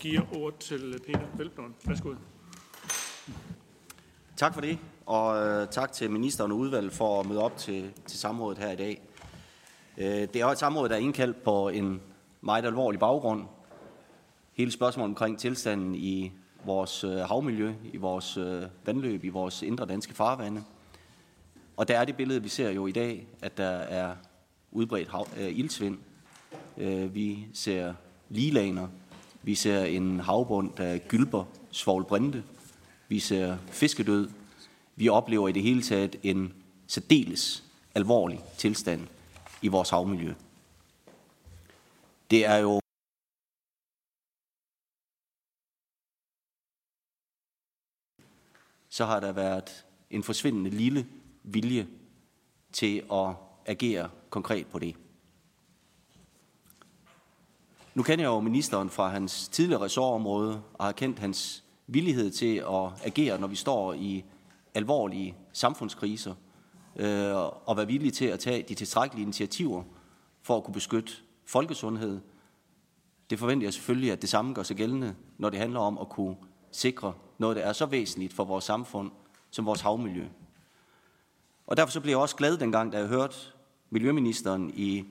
giver ord til Peter Velblom. Værsgo. Tak for det, og øh, tak til ministeren og udvalget for at møde op til, til samrådet her i dag. Øh, det er et samråd, der er indkaldt på en meget alvorlig baggrund. Hele spørgsmålet omkring tilstanden i vores øh, havmiljø, i vores vandløb, i vores indre danske farvande. Og der er det billede, vi ser jo i dag, at der er udbredt hav, øh, ildsvind. Vi ser lilaner. Vi ser en havbund, der gylper svovlbrinte. Vi ser fiskedød. Vi oplever i det hele taget en særdeles alvorlig tilstand i vores havmiljø. Det er jo så har der været en forsvindende lille vilje til at agere konkret på det. Nu kender jeg jo ministeren fra hans tidligere ressortområde og har kendt hans villighed til at agere, når vi står i alvorlige samfundskriser, øh, og være villige til at tage de tilstrækkelige initiativer for at kunne beskytte folkesundhed. Det forventer jeg selvfølgelig, at det samme gør sig gældende, når det handler om at kunne sikre noget, der er så væsentligt for vores samfund som vores havmiljø. Og derfor så blev jeg også glad dengang, da jeg hørte Miljøministeren i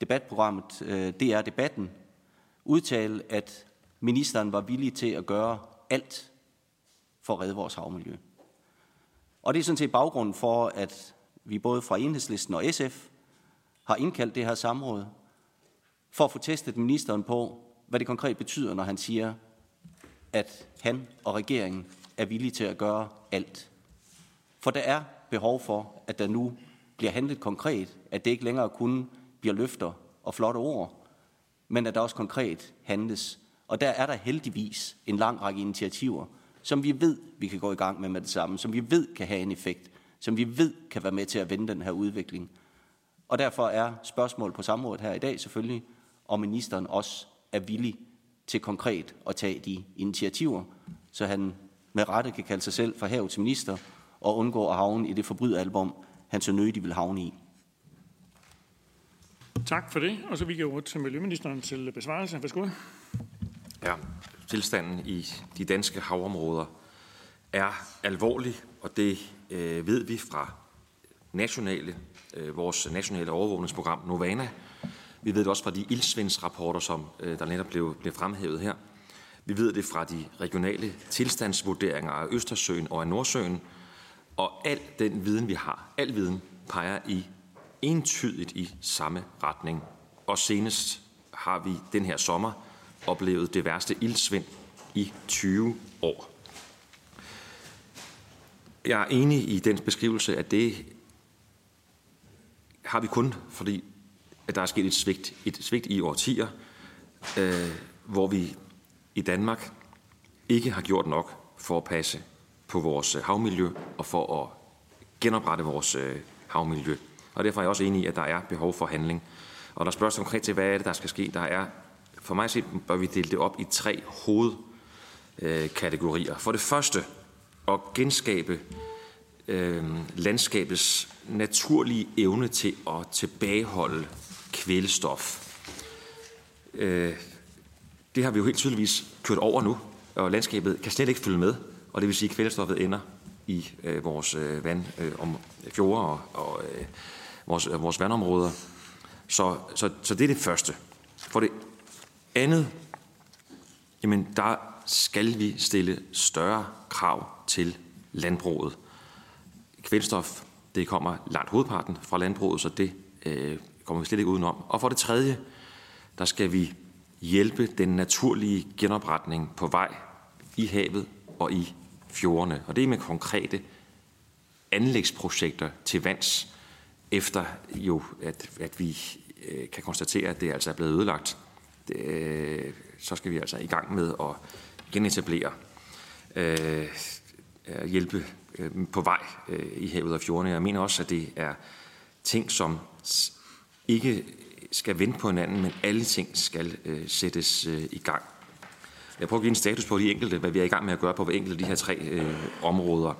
debatprogrammet øh, DR Debatten udtale, at ministeren var villig til at gøre alt for at redde vores havmiljø. Og det er sådan set baggrunden for, at vi både fra Enhedslisten og SF har indkaldt det her samråd, for at få testet ministeren på, hvad det konkret betyder, når han siger, at han og regeringen er villige til at gøre alt. For der er behov for, at der nu bliver handlet konkret, at det ikke længere kun bliver løfter og flotte ord, men at der også konkret handles. Og der er der heldigvis en lang række initiativer, som vi ved, vi kan gå i gang med med det samme, som vi ved kan have en effekt, som vi ved kan være med til at vende den her udvikling. Og derfor er spørgsmålet på samrådet her i dag selvfølgelig, om ministeren også er villig til konkret at tage de initiativer, så han med rette kan kalde sig selv for havets minister og undgå at havne i det forbryderalbum, han så nødig vil havne i. Tak for det. Og så vi giver ordet til Miljøministeren til besvarelse. Værsgo. Ja, tilstanden i de danske havområder er alvorlig, og det øh, ved vi fra nationale, øh, vores nationale overvågningsprogram Novana. Vi ved det også fra de ildsvindsrapporter, som øh, der netop blev, blev fremhævet her. Vi ved det fra de regionale tilstandsvurderinger af Østersøen og af Nordsøen. Og al den viden, vi har, al viden, peger i entydigt i samme retning. Og senest har vi den her sommer oplevet det værste ildsvind i 20 år. Jeg er enig i den beskrivelse, at det har vi kun, fordi at der er sket et svigt, et svigt i årtier, øh, hvor vi i Danmark ikke har gjort nok for at passe på vores havmiljø og for at genoprette vores øh, havmiljø. Og derfor er jeg også enig i, at der er behov for handling. Og der spørges konkret til, hvad er det, der skal ske. Der er, for mig set, bør vi dele det op i tre hovedkategorier. For det første, at genskabe øh, landskabets naturlige evne til at tilbageholde kvælstof. Øh, det har vi jo helt tydeligvis kørt over nu, og landskabet kan slet ikke følge med, og det vil sige, at kvælstoffet ender i øh, vores øh, vand, øh, om fjorde og, og øh, vores, øh, vores vandområder. Så, så, så det er det første. For det andet, jamen der skal vi stille større krav til landbruget. Kvælstof, det kommer langt hovedparten fra landbruget, så det øh, kommer vi slet ikke udenom. Og for det tredje, der skal vi hjælpe den naturlige genopretning på vej i havet og i fjordene. Og det er med konkrete anlægsprojekter til vands, efter jo, at, at vi øh, kan konstatere, at det altså er blevet ødelagt. Det, øh, så skal vi altså i gang med at genetablere, øh, øh hjælpe øh, på vej øh, i havet og fjordene. Jeg mener også, at det er ting, som ikke skal vente på hinanden, men alle ting skal øh, sættes øh, i gang. Jeg prøver at give en status på de enkelte, hvad vi er i gang med at gøre på hver enkelt af de her tre øh, områder.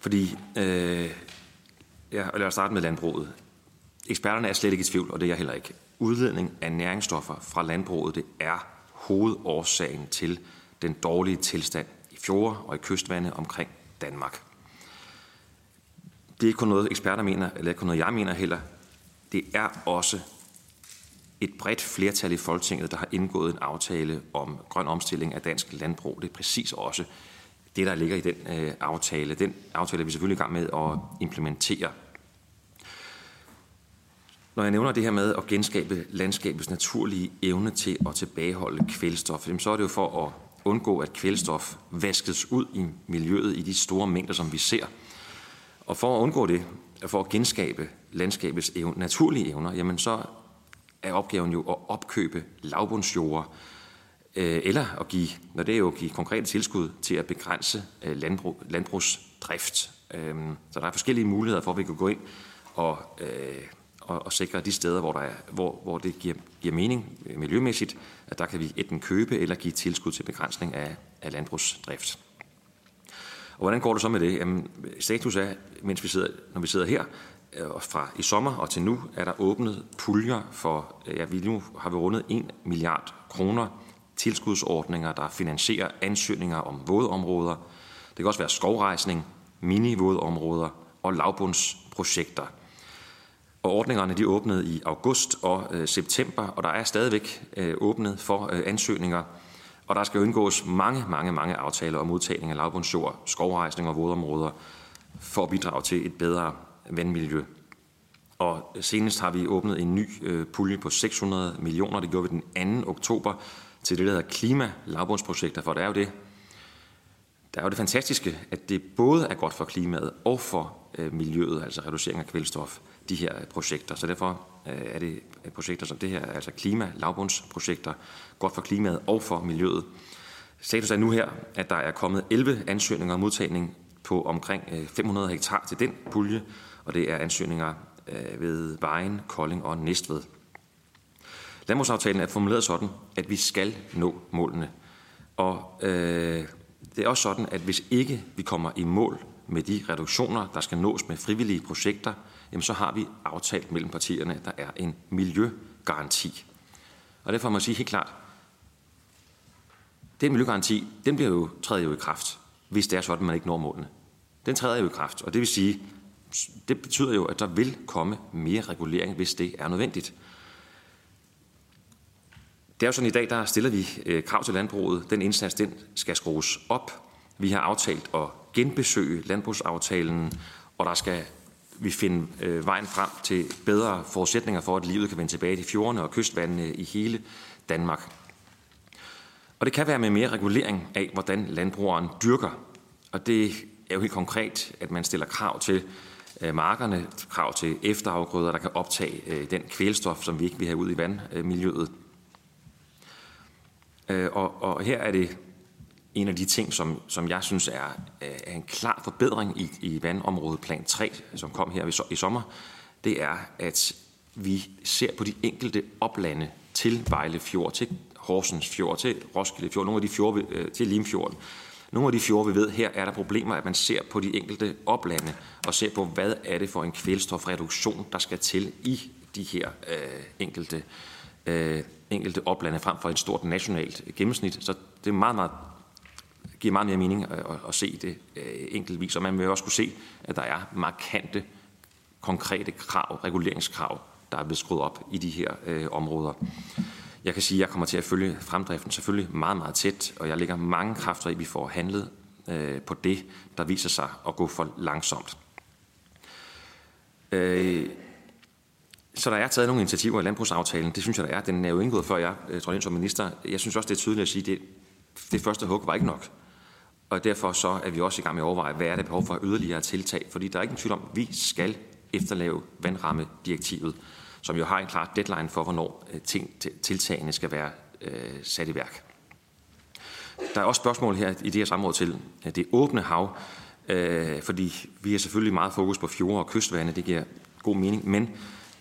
Fordi, øh, ja, lad os starte med landbruget. Eksperterne er slet ikke i tvivl, og det er jeg heller ikke. Udledning af næringsstoffer fra landbruget, det er hovedårsagen til den dårlige tilstand i fjorde og i kystvande omkring Danmark. Det er ikke kun noget, eksperter mener, eller ikke kun noget, jeg mener heller. Det er også et bredt flertal i Folketinget, der har indgået en aftale om grøn omstilling af dansk landbrug. Det er præcis også det, der ligger i den øh, aftale. Den aftale er vi selvfølgelig i gang med at implementere. Når jeg nævner det her med at genskabe landskabets naturlige evne til at tilbageholde kvælstof, så er det jo for at undgå, at kvælstof vaskes ud i miljøet i de store mængder, som vi ser. Og for at undgå det, for at genskabe landskabets evne, naturlige evner, jamen så er opgaven jo at opkøbe lavbundsjorder, øh, eller at give, når det er jo at give konkrete tilskud til at begrænse øh, landbrug, landbrugsdrift. Øhm, så der er forskellige muligheder for, at vi kan gå ind og, øh, og, og sikre de steder, hvor, der er, hvor, hvor det giver, giver mening øh, miljømæssigt, at der kan vi enten købe eller give tilskud til begrænsning af, af landbrugsdrift. Og hvordan går det så med det? Jamen, status er, mens vi sidder, når vi sidder her, øh, og fra i sommer og til nu er der åbnet puljer for, øh, ja, vi nu har vi rundet 1 milliard kroner tilskudsordninger, der finansierer ansøgninger om vådområder. Det kan også være skovrejsning, mini-vådområder og lavbundsprojekter. Og ordningerne de åbnede i august og øh, september, og der er stadigvæk øh, åbnet for øh, ansøgninger. Og der skal indgås mange, mange, mange aftaler om udtagning af lavbundsjord, skovrejsning og vådområder for at bidrage til et bedre vandmiljø. Og senest har vi åbnet en ny øh, pulje på 600 millioner. Det gjorde vi den 2. oktober til det, der hedder klima-lavbundsprojekter, for det er jo det, der er jo det fantastiske, at det både er godt for klimaet og for øh, miljøet, altså reducering af kvælstof, de her projekter. Så derfor øh, er det øh, projekter som det her, altså klima-lavbundsprojekter, godt for klimaet og for miljøet. Status er nu her, at der er kommet 11 ansøgninger om modtagning på omkring øh, 500 hektar til den pulje, og det er ansøgninger ved Vejen, Kolding og Næstved. Landbrugsaftalen er formuleret sådan, at vi skal nå målene. Og øh, det er også sådan, at hvis ikke vi kommer i mål med de reduktioner, der skal nås med frivillige projekter, jamen så har vi aftalt mellem partierne, at der er en miljøgaranti. Og derfor må jeg sige helt klart, den miljøgaranti, den bliver jo, træder jo i kraft, hvis det er sådan, at man ikke når målene. Den træder jo i kraft, og det vil sige, det betyder jo, at der vil komme mere regulering, hvis det er nødvendigt. Det er jo sådan, i dag, der stiller vi øh, krav til landbruget. Den indsats, den skal skrues op. Vi har aftalt at genbesøge landbrugsaftalen, og der skal vi finde øh, vejen frem til bedre forudsætninger for, at livet kan vende tilbage til fjordene og kystvandene i hele Danmark. Og det kan være med mere regulering af, hvordan landbrugeren dyrker. Og det er jo helt konkret, at man stiller krav til Øh, markerne, krav til efterafgrøder, der kan optage øh, den kvælstof, som vi ikke vil have ud i vandmiljøet. Øh, og, og her er det en af de ting, som, som jeg synes er, er en klar forbedring i, i vandområdet plan 3, som kom her i sommer, det er, at vi ser på de enkelte oplande til Vejle Fjord, til Horsens Fjord, til Roskilde Fjord, nogle af de fjorde, øh, til Limfjorden, nogle af de fjorde, vi ved, her er der problemer, at man ser på de enkelte oplande og ser på, hvad er det for en kvælstofreduktion, der skal til i de her øh, enkelte, øh, enkelte oplande frem for et stort nationalt gennemsnit. Så det er meget, meget, giver meget mere mening at, at, at se det øh, enkeltvis. Og man vil også kunne se, at der er markante, konkrete krav, reguleringskrav, der er blevet skruet op i de her øh, områder. Jeg kan sige, at jeg kommer til at følge fremdriften selvfølgelig meget, meget tæt, og jeg lægger mange kræfter i, at vi får handlet øh, på det, der viser sig at gå for langsomt. Øh, så der er taget nogle initiativer i landbrugsaftalen. Det synes jeg, der er. Den er jo indgået før jeg øh, trådte ind som minister. Jeg synes også, det er tydeligt at sige, at det, det første hug var ikke nok. Og derfor så er vi også i gang med at overveje, hvad er det behov for yderligere tiltag. Fordi der er ikke en tvivl om, at vi skal efterlave vandrammedirektivet som jo har en klar deadline for, hvornår øh, ting, tiltagene skal være øh, sat i værk. Der er også spørgsmål her i det her samråd til øh, det åbne hav, øh, fordi vi har selvfølgelig meget fokus på fjorde og kystvande, det giver god mening, men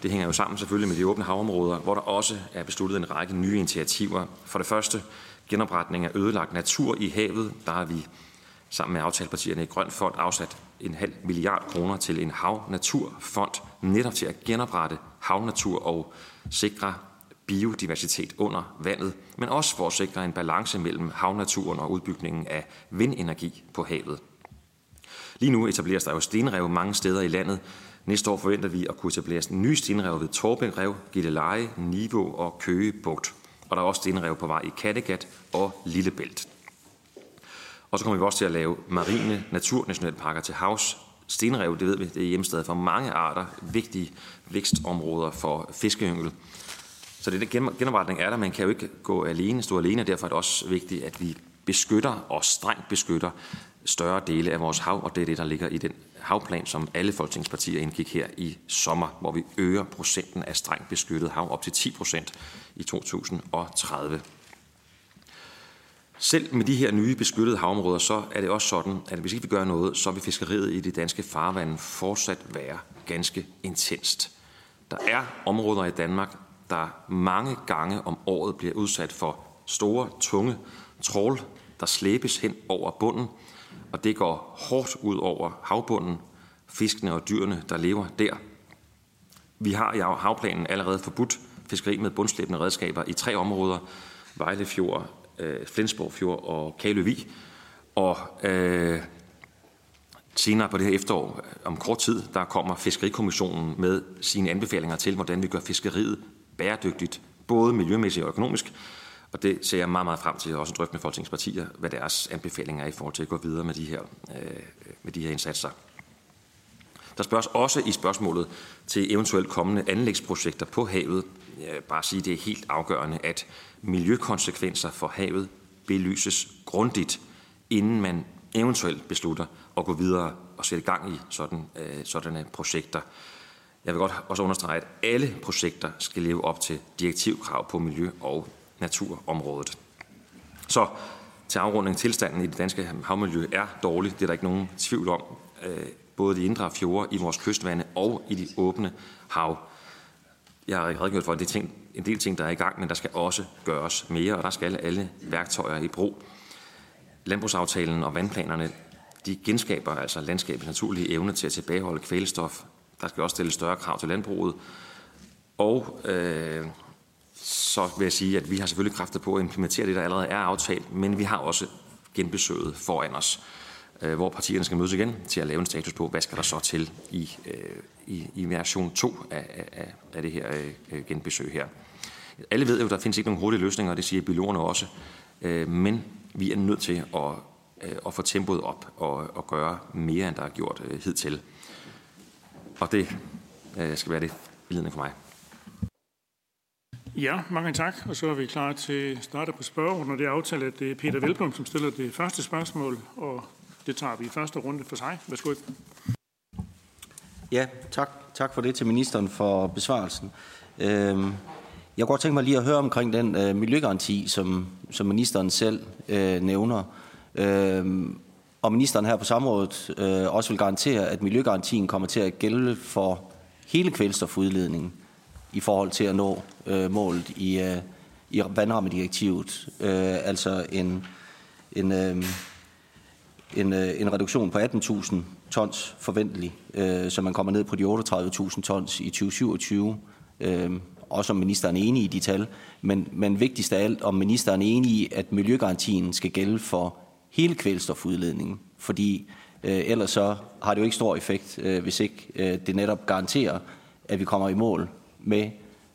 det hænger jo sammen selvfølgelig med de åbne havområder, hvor der også er besluttet en række nye initiativer. For det første genopretning af ødelagt natur i havet. Der har vi sammen med aftalepartierne i Grøn Fond afsat en halv milliard kroner til en havnaturfond, netop til at genoprette havnatur og sikre biodiversitet under vandet, men også for at sikre en balance mellem havnaturen og udbygningen af vindenergi på havet. Lige nu etableres der jo stenrev mange steder i landet. Næste år forventer vi at kunne etablere nye stenrev ved Torbæk Rev, Gilleleje, Niveau og Køge Bugt. Og der er også stenrev på vej i Kattegat og Lillebælt. Og så kommer vi også til at lave marine naturnationalparker til havs. Stenrev, det ved vi, det er hjemsted for mange arter, vigtige vækstområder for fiskeyngel. Så det genopretning er der, man kan jo ikke gå alene, stå alene, og derfor er det også vigtigt, at vi beskytter og strengt beskytter større dele af vores hav, og det er det, der ligger i den havplan, som alle folketingspartier indgik her i sommer, hvor vi øger procenten af strengt beskyttet hav op til 10 procent i 2030. Selv med de her nye beskyttede havområder, så er det også sådan, at hvis ikke vi gør noget, så vil fiskeriet i det danske farvand fortsat være ganske intenst. Der er områder i Danmark, der mange gange om året bliver udsat for store, tunge trål, der slæbes hen over bunden, og det går hårdt ud over havbunden, fiskene og dyrene, der lever der. Vi har i havplanen allerede forbudt fiskeri med bundslæbende redskaber i tre områder, Vejlefjord, øh, Flensborg Fjord og Kaløvig. Og øh, senere på det her efterår, øh, om kort tid, der kommer Fiskerikommissionen med sine anbefalinger til, hvordan vi gør fiskeriet bæredygtigt, både miljømæssigt og økonomisk. Og det ser jeg meget, meget frem til, også drøfte med folketingspartier, hvad deres anbefalinger er i forhold til at gå videre med de her, øh, med de her indsatser. Der spørges også i spørgsmålet til eventuelt kommende anlægsprojekter på havet. Jeg vil bare sige, at det er helt afgørende, at miljøkonsekvenser for havet belyses grundigt, inden man eventuelt beslutter at gå videre og sætte gang i sådan, øh, sådanne projekter. Jeg vil godt også understrege, at alle projekter skal leve op til direktivkrav på miljø- og naturområdet. Så til afrunding, tilstanden i det danske havmiljø er dårlig. Det er der ikke nogen tvivl om. Øh, både de indre fjorde i vores kystvande og i de åbne hav. Jeg har redegjort for, at det er ting, en del ting, der er i gang, men der skal også gøres mere, og der skal alle værktøjer i brug. Landbrugsaftalen og vandplanerne, de genskaber altså landskabets naturlige evne til at tilbageholde kvælstof. Der skal også stille større krav til landbruget. Og øh, så vil jeg sige, at vi har selvfølgelig kræfter på at implementere det, der allerede er aftalt, men vi har også genbesøget foran os, øh, hvor partierne skal mødes igen til at lave en status på, hvad skal der så til i, øh, i, i version 2 af, af, af det her øh, genbesøg her. Alle ved jo, at der findes ikke nogen hurtige løsninger, og det siger biologerne også, men vi er nødt til at, at få tempoet op og, og gøre mere, end der er gjort hidtil. Og det skal være det billede for mig. Ja, mange tak. Og så er vi klar til at starte på spørgsmålet. Det er aftalt, at det er Peter Velblom, som stiller det første spørgsmål, og det tager vi i første runde for sig. Værsgo. Ja, tak, tak for det til ministeren for besvarelsen. Øhm, jeg kunne godt tænke mig lige at høre omkring den øh, miljøgaranti, som, som ministeren selv øh, nævner. Øhm, og ministeren her på samrådet øh, også vil garantere, at miljøgarantien kommer til at gælde for hele kvælstofudledningen i forhold til at nå øh, målet i, øh, i vandrammedirektivet. Øh, altså en, en, øh, en, øh, en reduktion på 18.000 tons forventelig, øh, så man kommer ned på de 38.000 tons i 2027. Øh, også om ministeren er enig i de tal, men, men vigtigst af alt, om ministeren er enig i, at miljøgarantien skal gælde for hele kvælstofudledningen, fordi øh, ellers så har det jo ikke stor effekt, øh, hvis ikke øh, det netop garanterer, at vi kommer i mål med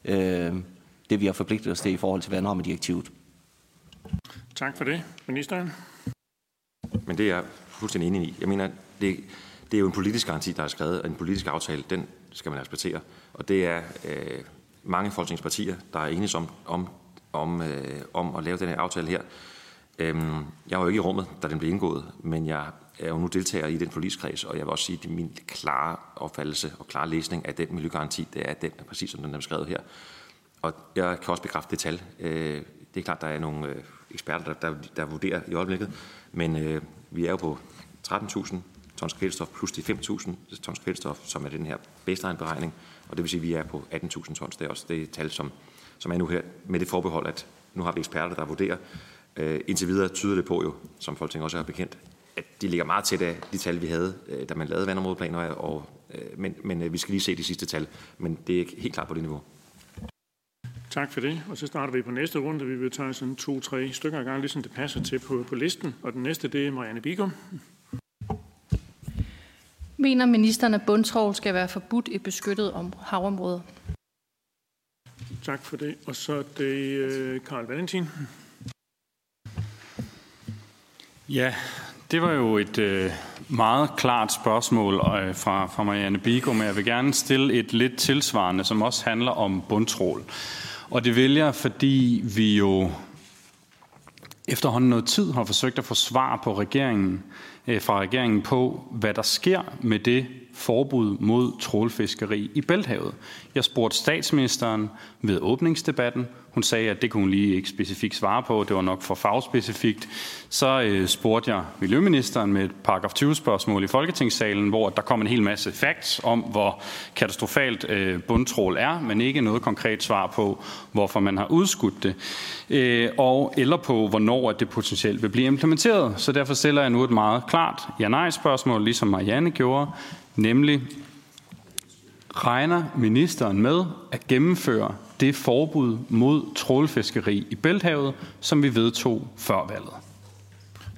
øh, det, vi har forpligtet os til i forhold til vandrammedirektivet. Tak for det. Ministeren? Men det er jeg fuldstændig enig i. Jeg mener, det, det er jo en politisk garanti, der er skrevet, og en politisk aftale, den skal man respektere. Og det er øh, mange folketingspartier, der er enige om, om, om, øh, om at lave den her aftale her. Øhm, jeg var jo ikke i rummet, da den blev indgået, men jeg er jo nu deltager i den forligskreds, og jeg vil også sige, at det er min klare opfattelse og klare læsning af den miljøgaranti, det er den, præcis som den er beskrevet her. Og jeg kan også bekræfte det tal. Øh, det er klart, der er nogle øh, eksperter, der, der, der vurderer i øjeblikket, men øh, vi er jo på 13.000 tons kvælstof plus de 5.000 tons kvælstof, som er den her baseline-beregning, og det vil sige, at vi er på 18.000 tons. Det er også det tal, som, som er nu her, med det forbehold, at nu har vi eksperter, der vurderer. Øh, indtil videre tyder det på jo, som Folketinget også er bekendt, at de ligger meget tæt af de tal, vi havde, øh, da man lavede vandområdeplaner, og, øh, men, men øh, vi skal lige se de sidste tal, men det er helt klart på det niveau. Tak for det. Og så starter vi på næste runde. Vi vil tage sådan to-tre stykker af gang, ligesom det passer til på, på listen. Og den næste, det er Marianne Bigum. Mener ministeren, at bundtrål skal være forbudt i beskyttet om havområder? Tak for det. Og så er det Karl Valentin. Ja, det var jo et øh, meget klart spørgsmål øh, fra, fra Marianne Bigo, men jeg vil gerne stille et lidt tilsvarende, som også handler om bundtrål. Og det vil jeg, fordi vi jo efterhånden noget tid har forsøgt at få svar på regeringen, øh, fra regeringen på, hvad der sker med det forbud mod trålfiskeri i Bælthavet. Jeg spurgte statsministeren ved åbningsdebatten. Hun sagde, at det kunne hun lige ikke specifikt svare på. Det var nok for fagspecifikt. Så øh, spurgte jeg Miljøministeren med et paragraf 20-spørgsmål i Folketingssalen, hvor der kom en hel masse facts om, hvor katastrofalt øh, bundtrål er, men ikke noget konkret svar på, hvorfor man har udskudt det. Øh, og eller på, hvornår det potentielt vil blive implementeret. Så derfor stiller jeg nu et meget klart ja-nej-spørgsmål, ligesom Marianne gjorde. Nemlig, regner ministeren med at gennemføre det forbud mod trålfiskeri i Bælthavet, som vi vedtog før valget?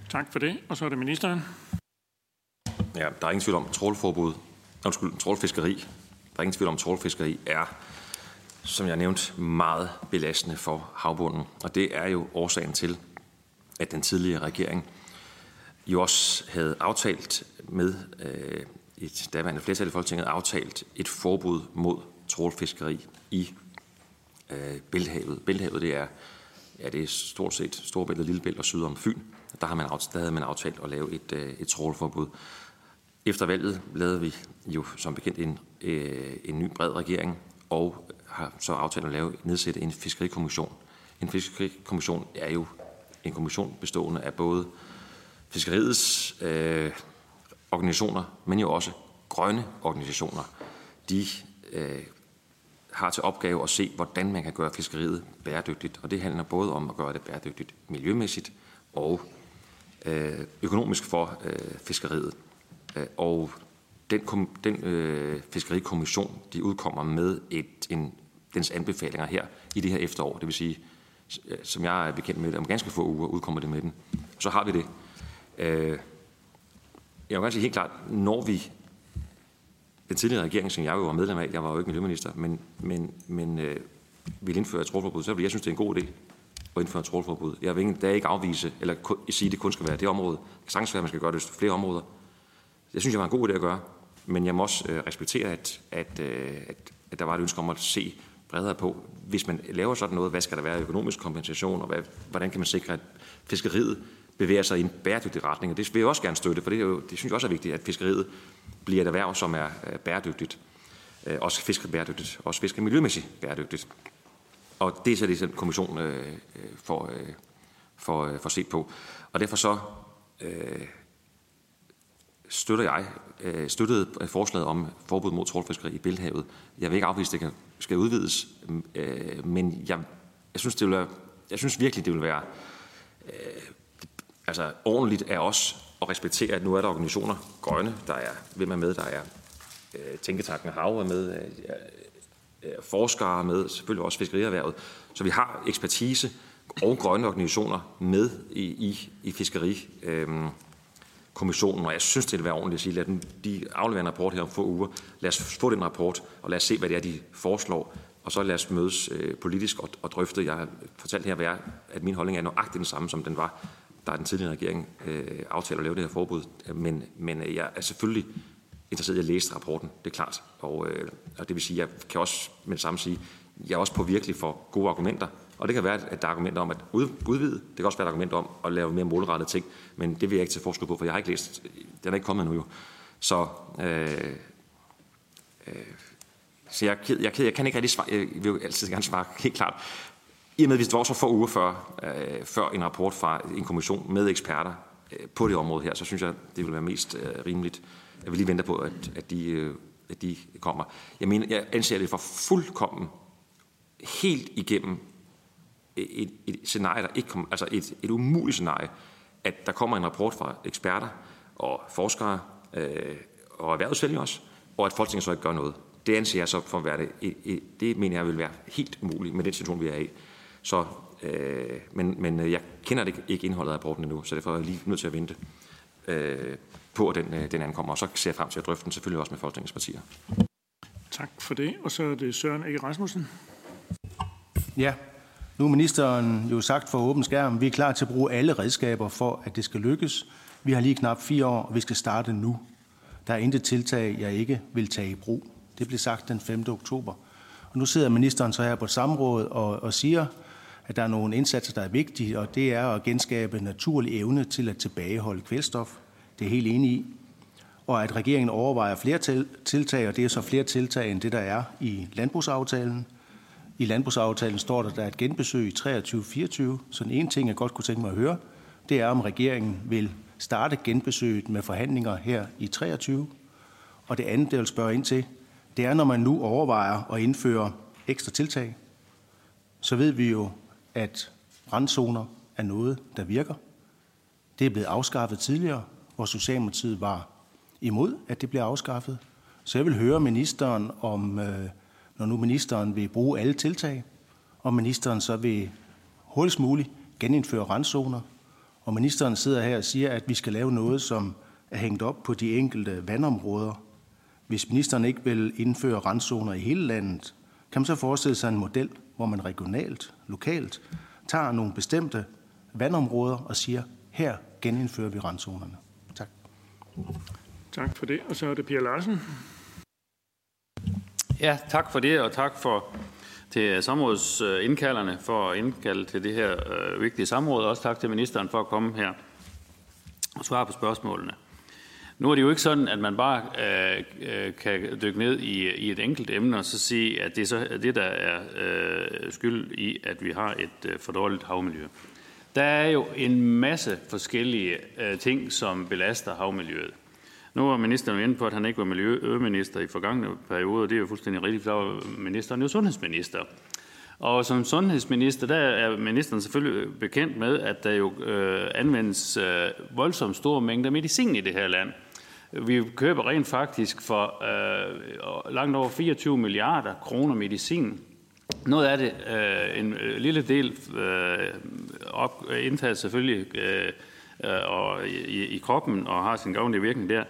Tak for det. Og så er det ministeren. Ja, der er ingen tvivl om, trålforbud, undskyld, trålfiskeri, der er ingen tvivl om, trålfiskeri er, som jeg nævnte, meget belastende for havbunden. Og det er jo årsagen til, at den tidligere regering jo også havde aftalt med øh, et daværende flertal i Folketinget aftalt et forbud mod trålfiskeri i øh, Bælthavet. Bælthavet det er, ja, det er stort set Storbælt og Lillebælt og syd om Fyn. Der, har man, der havde man aftalt at lave et, øh, et trålforbud. Efter valget lavede vi jo som bekendt en, øh, en ny bred regering, og har så aftalt at lave, nedsætte en fiskerikommission. En fiskerikommission er jo en kommission bestående af både fiskeriets øh, organisationer, men jo også grønne organisationer, de øh, har til opgave at se, hvordan man kan gøre fiskeriet bæredygtigt. Og det handler både om at gøre det bæredygtigt miljømæssigt og øh, økonomisk for øh, fiskeriet. Øh, og den, kom, den øh, fiskerikommission, de udkommer med et, en, dens anbefalinger her i det her efterår. Det vil sige, øh, som jeg er bekendt med, om ganske få uger udkommer det med den. Så har vi det. Øh, jeg vil gerne sige helt klart, når vi, den tidligere regering, som jeg jo var medlem af, jeg var jo ikke miljøminister, men, men, men øh, ville indføre et trålforbud, så vil jeg synes, det er en god idé at indføre et trålforbud. Jeg vil ikke, ikke afvise, eller sige, at det kun skal være det område. Det kan sagtens være, at man skal gøre det i flere områder. Jeg synes, det var en god idé at gøre, men jeg må også øh, respektere, at, at, øh, at, at der var et ønske om at se bredere på, hvis man laver sådan noget, hvad skal der være økonomisk kompensation, og hvad, hvordan kan man sikre, at fiskeriet bevæger sig i en bæredygtig retning. Og det vil jeg også gerne støtte, for det, er jo, det synes jeg også er vigtigt, at fiskeriet bliver et erhverv, som er øh, bæredygtigt. Også fiske bæredygtigt, også fisker miljømæssigt bæredygtigt. Og det er så det, som kommissionen øh, øh, får, øh, får, øh, får set på. Og derfor så øh, støtter jeg øh, støttede forslaget om forbud mod trålfiskeri i Bælthavet. Jeg vil ikke afvise, at det kan, skal udvides, øh, men jeg, jeg, synes, det vil være, jeg synes virkelig, det vil være øh, altså ordentligt af os at respektere, at nu er der organisationer, grønne, der er, hvem er med, der er øh, Tænketanken Hav er med, øh, øh, forskere er med, selvfølgelig også fiskerierhvervet. Så vi har ekspertise og grønne organisationer med i, i, i fiskeri. Øh, kommissionen, og jeg synes, det vil være ordentligt at sige, lad dem, de afleverer en rapport her om få uger. Lad os få den rapport, og lad os se, hvad det er, de foreslår, og så lad os mødes øh, politisk og, og drøfte. Jeg har fortalt her, at min holdning er nøjagtigt den samme, som den var der er den tidligere regering øh, aftalt at lave det her forbud. Øh, men, men øh, jeg er selvfølgelig interesseret i at læse rapporten, det er klart. Og, øh, og det vil sige, jeg kan også med det samme sige, jeg er også på virkelig for gode argumenter. Og det kan være, at der er argumenter om at udvide. Det kan også være et argument om at lave mere målrettede ting. Men det vil jeg ikke til forskud på, for jeg har ikke læst. Den er ikke kommet nu jo. Så, øh, øh, så jeg, jeg, jeg, jeg kan ikke rigtig svare. Jeg vil jo altid gerne svare helt klart. I og med, at vi var så få uger før, øh, før en rapport fra en kommission med eksperter øh, på det område her, så synes jeg, det vil være mest øh, rimeligt, at vi lige venter på, at, at, de, øh, at de kommer. Jeg, mener, jeg anser det for fuldkommen helt igennem øh, et, et, scenarie, der ikke kommer, altså et, et umuligt scenarie, at der kommer en rapport fra eksperter og forskere øh, og erhvervsvælgere også, og at Folketinget så ikke gør noget. det anser jeg så for at være det. Det mener jeg vil være helt umuligt med den situation, vi er i. Så, øh, men, men øh, jeg kender det ikke indholdet af rapporten endnu, så derfor er jeg lige nødt til at vente øh, på, at den, øh, den ankommer. Og så ser jeg frem til at drøfte den selvfølgelig også med Folketingets partier. Tak for det. Og så er det Søren Ege Rasmussen. Ja, nu er ministeren jo sagt for åben skærm, at vi er klar til at bruge alle redskaber for, at det skal lykkes. Vi har lige knap fire år, og vi skal starte nu. Der er intet tiltag, jeg ikke vil tage i brug. Det blev sagt den 5. oktober. Og nu sidder ministeren så her på et samråd og, og siger, at der er nogle indsatser, der er vigtige, og det er at genskabe naturlig evne til at tilbageholde kvælstof. Det er helt enig i. Og at regeringen overvejer flere tiltag, og det er så flere tiltag end det, der er i landbrugsaftalen. I landbrugsaftalen står der, at der er et genbesøg i 23-24. Så en ting, jeg godt kunne tænke mig at høre, det er, om regeringen vil starte genbesøget med forhandlinger her i 23. Og det andet, jeg vil spørge ind til, det er, når man nu overvejer at indføre ekstra tiltag, så ved vi jo, at randzoner er noget, der virker. Det er blevet afskaffet tidligere, hvor Socialdemokratiet var imod, at det blev afskaffet. Så jeg vil høre ministeren om, øh, når nu ministeren vil bruge alle tiltag, om ministeren så vil hurtigst muligt genindføre randzoner. Og ministeren sidder her og siger, at vi skal lave noget, som er hængt op på de enkelte vandområder. Hvis ministeren ikke vil indføre randzoner i hele landet, kan man så forestille sig en model, hvor man regionalt, lokalt, tager nogle bestemte vandområder og siger, her genindfører vi randzonerne. Tak. Tak for det. Og så er det Pia Larsen. Ja, tak for det, og tak for til samrådsindkalderne for at indkalde til det her øh, vigtige samråd. Også tak til ministeren for at komme her og svare på spørgsmålene. Nu er det jo ikke sådan, at man bare øh, øh, kan dykke ned i, i et enkelt emne og så sige, at det er så det, der er øh, skyld i, at vi har et øh, for dårligt havmiljø. Der er jo en masse forskellige øh, ting, som belaster havmiljøet. Nu var ministeren jo inde på, at han ikke var miljøminister i forgangne perioder. Det er jo fuldstændig rigtigt, for der var ministeren jo sundhedsminister. Og som sundhedsminister, der er ministeren selvfølgelig bekendt med, at der jo øh, anvendes øh, voldsomt store mængder medicin i det her land. Vi køber rent faktisk for øh, langt over 24 milliarder kroner medicin. Noget af det, øh, en øh, lille del, øh, op, indtaget selvfølgelig øh, øh, og i, i kroppen og har sin gavnlige virkning der.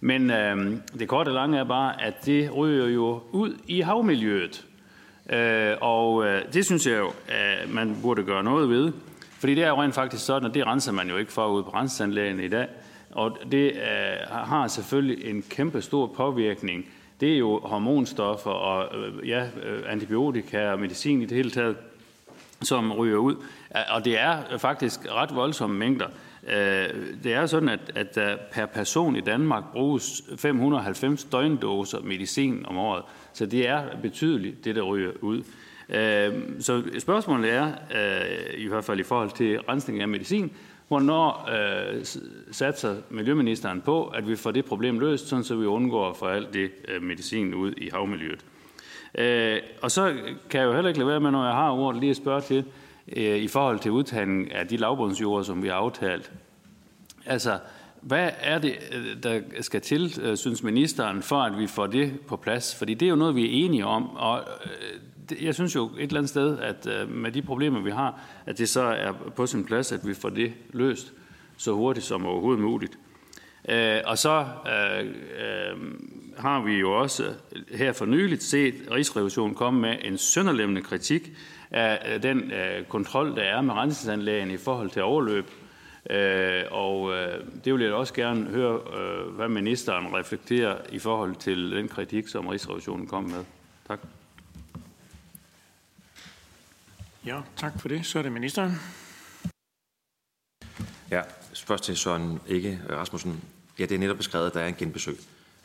Men øh, det korte og lange er bare, at det ryger jo ud i havmiljøet. Øh, og øh, det synes jeg jo, at man burde gøre noget ved. Fordi det er jo rent faktisk sådan, at det renser man jo ikke for ude på renseanlægene i dag. Og det øh, har selvfølgelig en kæmpe stor påvirkning. Det er jo hormonstoffer og øh, ja, øh, antibiotika og medicin i det hele taget, som ryger ud. Og det er faktisk ret voldsomme mængder. Øh, det er sådan, at, at der per person i Danmark bruges 590 døgndoser medicin om året. Så det er betydeligt, det der ryger ud. Så spørgsmålet er, i hvert fald i forhold til rensning af medicin, Hvornår øh, satser Miljøministeren på, at vi får det problem løst, sådan så vi undgår at få alt det øh, medicin ud i havmiljøet? Øh, og så kan jeg jo heller ikke lade være med, når jeg har ordet, lige at spørge til, øh, i forhold til udtagning af de lavbundsjorder, som vi har aftalt. Altså, hvad er det, øh, der skal til, øh, synes ministeren, for at vi får det på plads? Fordi det er jo noget, vi er enige om, og øh, jeg synes jo et eller andet sted, at øh, med de problemer, vi har, at det så er på sin plads, at vi får det løst så hurtigt som overhovedet muligt. Øh, og så øh, øh, har vi jo også her for nyligt set Rigsrevisionen komme med en sønderlemmende kritik af øh, den øh, kontrol, der er med rensningsanlægen i forhold til overløb. Øh, og øh, det vil jeg også gerne høre, øh, hvad ministeren reflekterer i forhold til den kritik, som Rigsrevisionen kom med. Tak. Ja, tak for det. Så er det ministeren. Ja, først til Søren Ikke Rasmussen. Ja, det er netop beskrevet, at der er en genbesøg.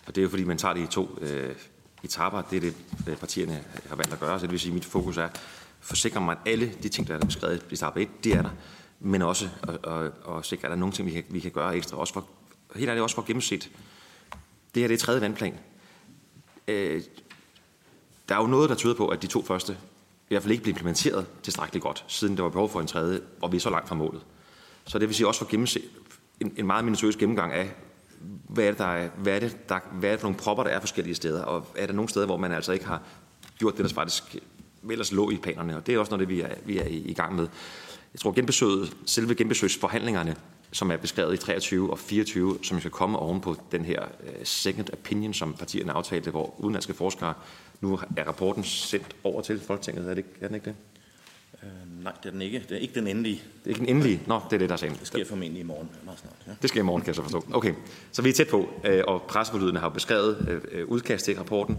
Og det er jo fordi, man tager det i to øh, etaper. Det er det, øh, partierne har valgt at gøre. Så det vil sige, at mit fokus er at forsikre mig, at alle de ting, der er beskrevet i etape 1, det er der. Men også at, at, at sikre, at der er nogle ting, vi kan, vi kan gøre ekstra. Også for, helt ærligt også for gennemset. Det her det er tredje vandplan. Øh, der er jo noget, der tyder på, at de to første i hvert fald ikke blevet implementeret tilstrækkeligt godt, siden der var behov for en tredje, og vi er så langt fra målet. Så det vil sige også for en, en meget minutiøs gennemgang af, hvad er det, der er, hvad er det, der, hvad er det for nogle propper, der er forskellige steder, og er der nogle steder, hvor man altså ikke har gjort det, der faktisk ellers lå i planerne, og det er også noget, det vi er, vi er i gang med. Jeg tror, genbesøget, selve genbesøgsforhandlingerne, som er beskrevet i 23 og 24, som skal komme oven på den her øh, second opinion, som partierne aftalte, hvor udenlandske forskere, nu er rapporten sendt over til Folketinget, er, det, er den ikke det? Øh, nej, det er den ikke. Det er ikke den endelige. Det er ikke den endelige? Nå, det er det, der er sagen. Det sker formentlig i morgen, meget snart. Ja. Det sker i morgen, kan jeg så forstå. Okay, så vi er tæt på, øh, og presseforlydende har beskrevet øh, udkast til rapporten,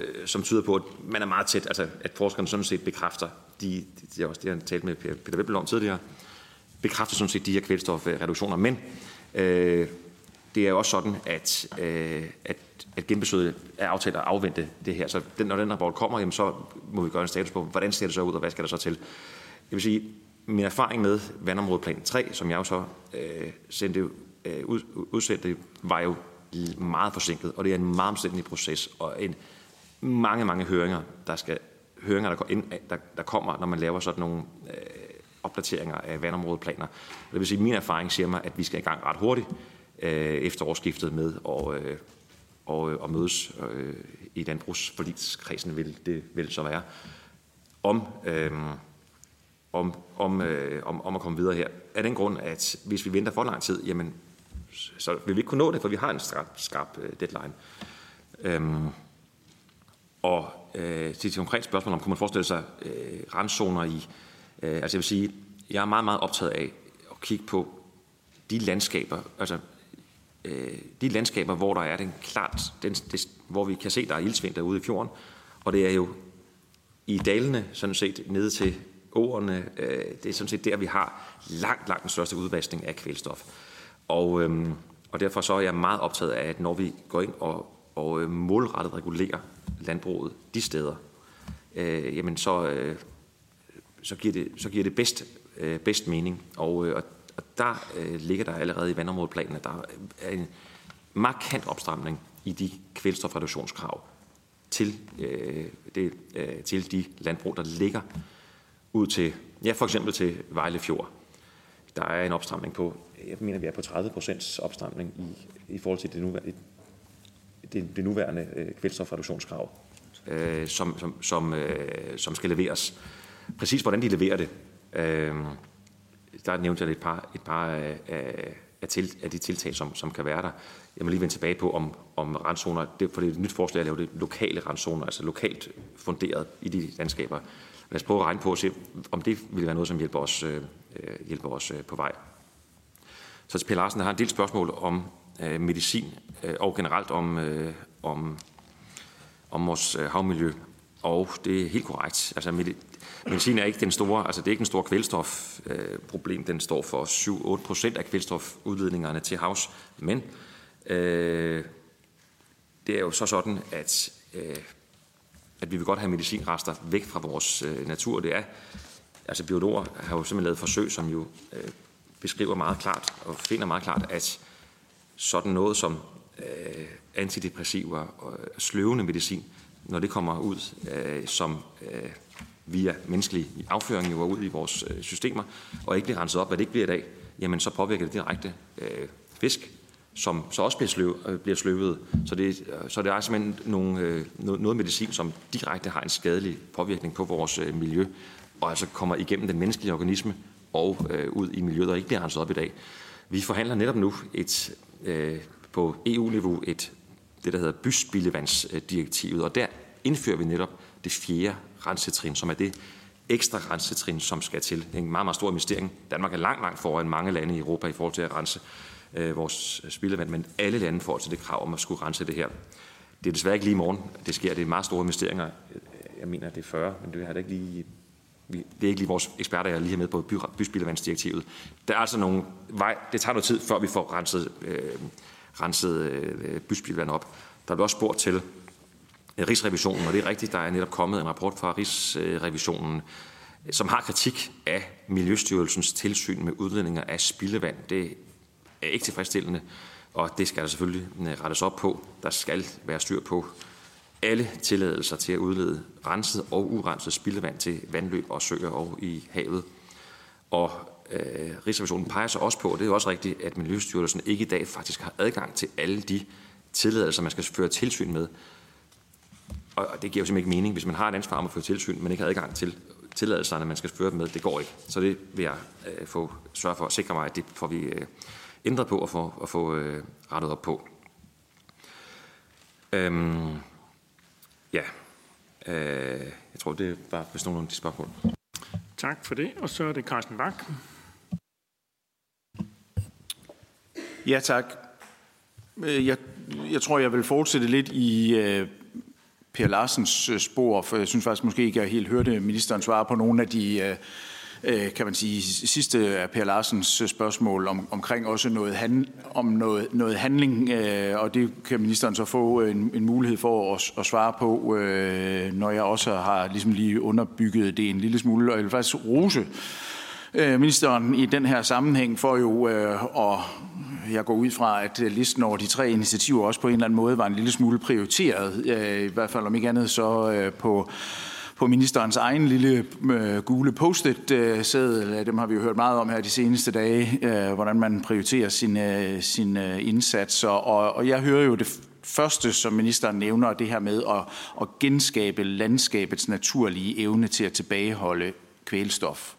øh, som tyder på, at man er meget tæt, altså at forskerne sådan set bekræfter, de, de, også det, jeg har talt med Peter Vebbel om tidligere, bekræfter sådan set de her kvælstofreduktioner, men øh, det er jo også sådan, at, øh, at, at genbesøget er aftalt at afvente det her. Så den, når den rapport kommer, jamen, så må vi gøre en status på, hvordan ser det så ud, og hvad skal der så til. Jeg vil sige, min erfaring med vandområdeplan 3, som jeg jo så øh, sendte, øh, ud, udsendte, var jo meget forsinket, og det er en meget omstændig proces, og en mange, mange høringer, der skal høringer, der, ind, der, der kommer, når man laver sådan nogle øh, opdateringer af vandområdeplaner. Det vil sige, at min erfaring siger mig, at vi skal i gang ret hurtigt øh, efter årsskiftet med og, øh, og, øh, og mødes øh, i landbrugsforligskredsen, vil det vil så være, om, øh, om, om, øh, om, om at komme videre her. Af den grund, at hvis vi venter for lang tid, jamen, så vil vi ikke kunne nå det, for vi har en skarp, skarp øh, deadline. Øhm, og øh, til et konkret spørgsmål om, kunne man forestille sig øh, randzoner i, øh, altså jeg vil sige, jeg er meget, meget optaget af at kigge på de landskaber, altså øh, de landskaber, hvor der er den klart, den, det, hvor vi kan se, der er ildsvind derude i fjorden, og det er jo i dalene, sådan set nede til åerne, øh, det er sådan set der, vi har langt, langt den største udvaskning af kvælstof. Og, øh, og derfor så er jeg meget optaget af, at når vi går ind og, og øh, målrettet regulerer landbruget de steder, øh, jamen så, øh, så, giver det, så giver det bedst, øh, bedst mening. Og, øh, og der øh, ligger der allerede i vandområdeplanen, at der er en markant opstramning i de kvælstofreduktionskrav til, øh, det, øh, til de landbrug, der ligger ud til, ja for eksempel til Vejle Fjord. Der er en opstramning på, jeg mener vi er på 30 procents opstramning i, i forhold til det nuværende, det, det nuværende øh, kvælstofreduktionskrav, øh, som, som, som, øh, som skal leveres. Præcis hvordan de leverer det, øh, der nævnte jeg et par, et par af, af, til, af de tiltag, som, som kan være der. Jeg må lige vende tilbage på, om, om randzoner, det, for det er et nyt forslag at lave det lokale randzoner, altså lokalt funderet i de landskaber. Lad os prøve at regne på og se, om det vil være noget, som hjælper os, øh, øh hjælper os øh, på vej. Så til Per Larsen, der har en del spørgsmål om øh, medicin øh, og generelt om, øh, om, om vores øh, havmiljø. Og det er helt korrekt. Altså, Benzin er ikke den store, altså det er ikke en stor kvælstofproblem. Øh, den står for 7-8 procent af kvælstofudledningerne til havs. Men øh, det er jo så sådan, at, øh, at vi vil godt have medicinrester væk fra vores øh, natur. Det er, altså biologer har jo simpelthen lavet forsøg, som jo øh, beskriver meget klart og finder meget klart, at sådan noget som øh, antidepressiver og øh, sløvende medicin, når det kommer ud øh, som øh, via menneskelig afføring jo ud i vores øh, systemer, og ikke bliver renset op, hvad det ikke bliver i dag, jamen så påvirker det direkte øh, fisk, som så også bliver, sløv, øh, bliver sløvet. Så det, øh, så det er simpelthen nogle, øh, noget medicin, som direkte har en skadelig påvirkning på vores øh, miljø, og altså kommer igennem den menneskelige organisme og øh, ud i miljøet, og ikke bliver renset op i dag. Vi forhandler netop nu et, øh, på EU-niveau et, det, der hedder byspildevandsdirektivet, og der indfører vi netop det fjerde rensetrin, som er det ekstra rensetrin, som skal til. Det er En meget, meget stor investering. Danmark er langt, langt foran mange lande i Europa i forhold til at rense øh, vores øh, spildevand, men alle lande får til det krav om at skulle rense det her. Det er desværre ikke lige i morgen. Det sker. Det er meget store investeringer. Øh, jeg mener, det er 40, men det er ikke lige det er ikke lige vores eksperter, jeg er lige har med på byspildevandsdirektivet. Der er altså nogle vej, det tager noget tid, før vi får renset, øh, renset øh, byspildevand op. Der er også spurgt til Øh, Rigsrevisionen, og det er rigtigt, der er netop kommet en rapport fra Rigsrevisionen, som har kritik af Miljøstyrelsens tilsyn med udledninger af spildevand. Det er ikke tilfredsstillende, og det skal der selvfølgelig øh, rettes op på. Der skal være styr på alle tilladelser til at udlede renset og urenset spildevand til vandløb og søer og i havet. Og øh, Rigsrevisionen peger så også på, og det er også rigtigt, at Miljøstyrelsen ikke i dag faktisk har adgang til alle de tilladelser, man skal føre tilsyn med. Og det giver jo simpelthen ikke mening, hvis man har et ansvar om at føre tilsyn, men ikke har adgang til tilladelserne, man skal føre dem med. Det går ikke. Så det vil jeg øh, få sørge for at sikre mig, at det får vi øh, ændret på og få, og få øh, rettet op på. Øhm, ja, øh, jeg tror, det var vist nogle af de spørgsmål. Tak for det. Og så er det Carsten Bak. Ja, tak. Øh, jeg, jeg tror, jeg vil fortsætte lidt i uh, Per Larsens øh, spor, for jeg synes faktisk måske ikke, jeg helt hørte ministeren svare på nogle af de øh, øh, kan man sige, sidste af Per Larsens spørgsmål om, omkring også noget, han, om noget, noget handling, øh, og det kan ministeren så få en, en mulighed for at, at svare på, øh, når jeg også har ligesom lige underbygget det en lille smule, og jeg vil faktisk rose øh, ministeren i den her sammenhæng for jo øh, at jeg går ud fra, at øh, listen over de tre initiativer også på en eller anden måde var en lille smule prioriteret, øh, i hvert fald om ikke andet så øh, på på ministerens egen lille øh, gule post-it-sædel. Dem har vi jo hørt meget om her de seneste dage, øh, hvordan man prioriterer sin, øh, sin øh, indsatser. Og, og jeg hører jo det første, som ministeren nævner, det her med at, at genskabe landskabets naturlige evne til at tilbageholde kvælstof.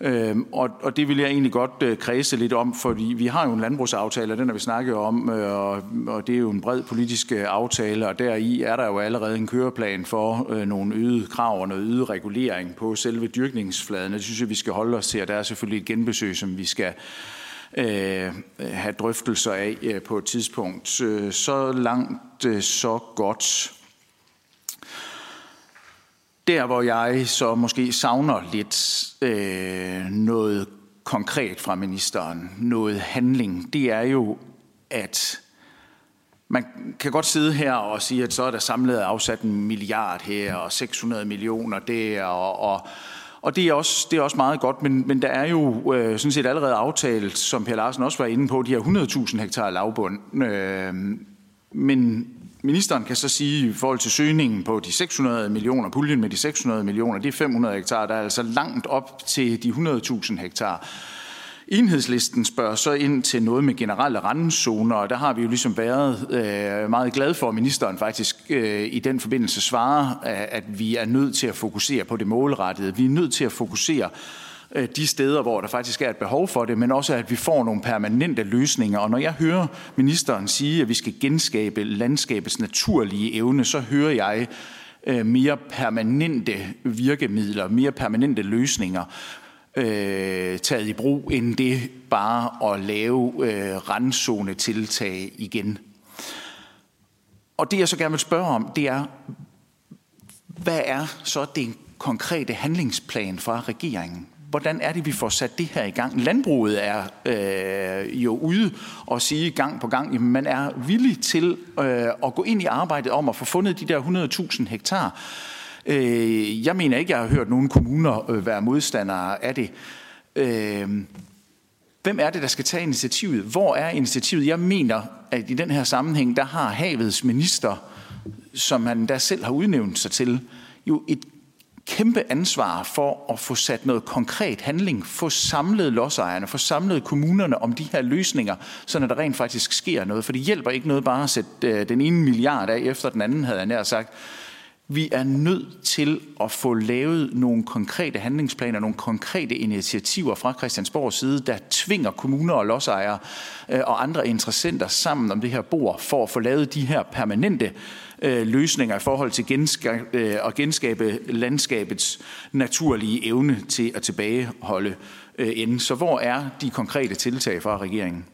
Øhm, og, og det vil jeg egentlig godt øh, kredse lidt om, fordi vi har jo en landbrugsaftale, og den har vi snakket om, øh, og, og det er jo en bred politisk øh, aftale, og deri er der jo allerede en køreplan for øh, nogle øgede krav og noget øget regulering på selve dyrkningsfladen, det synes jeg, vi skal holde os til, og der er selvfølgelig et genbesøg, som vi skal øh, have drøftelser af øh, på et tidspunkt. Øh, så langt, øh, så godt. Der, hvor jeg så måske savner lidt øh, noget konkret fra ministeren, noget handling, det er jo, at man kan godt sidde her og sige, at så er der samlet afsat en milliard her, og 600 millioner der, og, og, og det, er også, det er også meget godt, men, men der er jo øh, sådan set allerede aftalt, som Per Larsen også var inde på, de her 100.000 hektar lavbund. Øh, men Ministeren kan så sige i forhold til søgningen på de 600 millioner, puljen med de 600 millioner, det er 500 hektar, der er altså langt op til de 100.000 hektar. Enhedslisten spørger så ind til noget med generelle randzoner, og der har vi jo ligesom været øh, meget glade for, at ministeren faktisk øh, i den forbindelse svarer, at vi er nødt til at fokusere på det målrettede. Vi er nødt til at fokusere Øh, Øh, de steder, hvor der faktisk er et behov for det, men også at vi får nogle permanente løsninger. Og når jeg hører ministeren sige, at vi skal genskabe landskabets naturlige evne, så hører jeg øh, mere permanente virkemidler, mere permanente løsninger øh, taget i brug, end det bare at lave øh, randzone-tiltag igen. Og det jeg så gerne vil spørge om, det er, hvad er så den konkrete handlingsplan fra regeringen? Hvordan er det, vi får sat det her i gang? Landbruget er øh, jo ude og sige gang på gang, at man er villig til øh, at gå ind i arbejdet om at få fundet de der 100.000 hektar. Øh, jeg mener ikke, jeg har hørt nogen kommuner øh, være modstandere af det. Øh, hvem er det, der skal tage initiativet? Hvor er initiativet? Jeg mener, at i den her sammenhæng, der har havets minister, som han der selv har udnævnt sig til, jo et kæmpe ansvar for at få sat noget konkret handling, få samlet lodsejerne, få samlet kommunerne om de her løsninger, så der rent faktisk sker noget. For det hjælper ikke noget bare at sætte øh, den ene milliard af efter den anden, havde jeg nær sagt. Vi er nødt til at få lavet nogle konkrete handlingsplaner, nogle konkrete initiativer fra Christiansborgs side, der tvinger kommuner og lodsejere øh, og andre interessenter sammen om det her bord, for at få lavet de her permanente øh, løsninger i forhold til genska- øh, at genskabe landskabets naturlige evne til at tilbageholde øh, enden. Så hvor er de konkrete tiltag fra regeringen?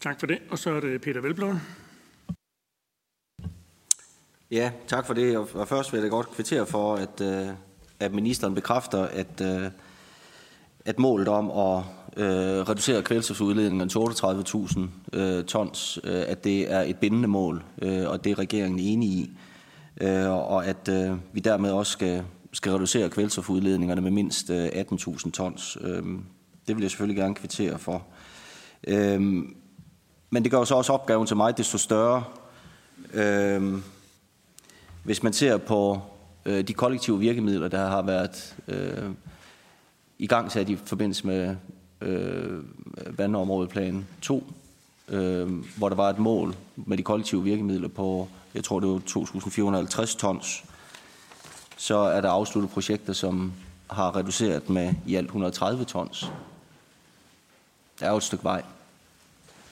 Tak for det. Og så er det Peter Velblom. Ja, tak for det. Og først vil jeg godt kvittere for, at, øh, at ministeren bekræfter, at, øh, at målet om at øh, reducere kvælstofudledningen til 38.000 øh, tons, øh, at det er et bindende mål, øh, og det er regeringen enig i. Øh, og at øh, vi dermed også skal, skal reducere kvælstofudledningerne med mindst øh, 18.000 tons. Øh, det vil jeg selvfølgelig gerne kvittere for. Øh, men det gør så også opgaven til mig desto større. Øh, hvis man ser på øh, de kollektive virkemidler, der har været øh, i gang sat i forbindelse med øh, vandområdeplan 2, øh, hvor der var et mål med de kollektive virkemidler på, jeg tror det var 2.450 tons, så er der afsluttet projekter, som har reduceret med i alt 130 tons. Der er jo et stykke vej.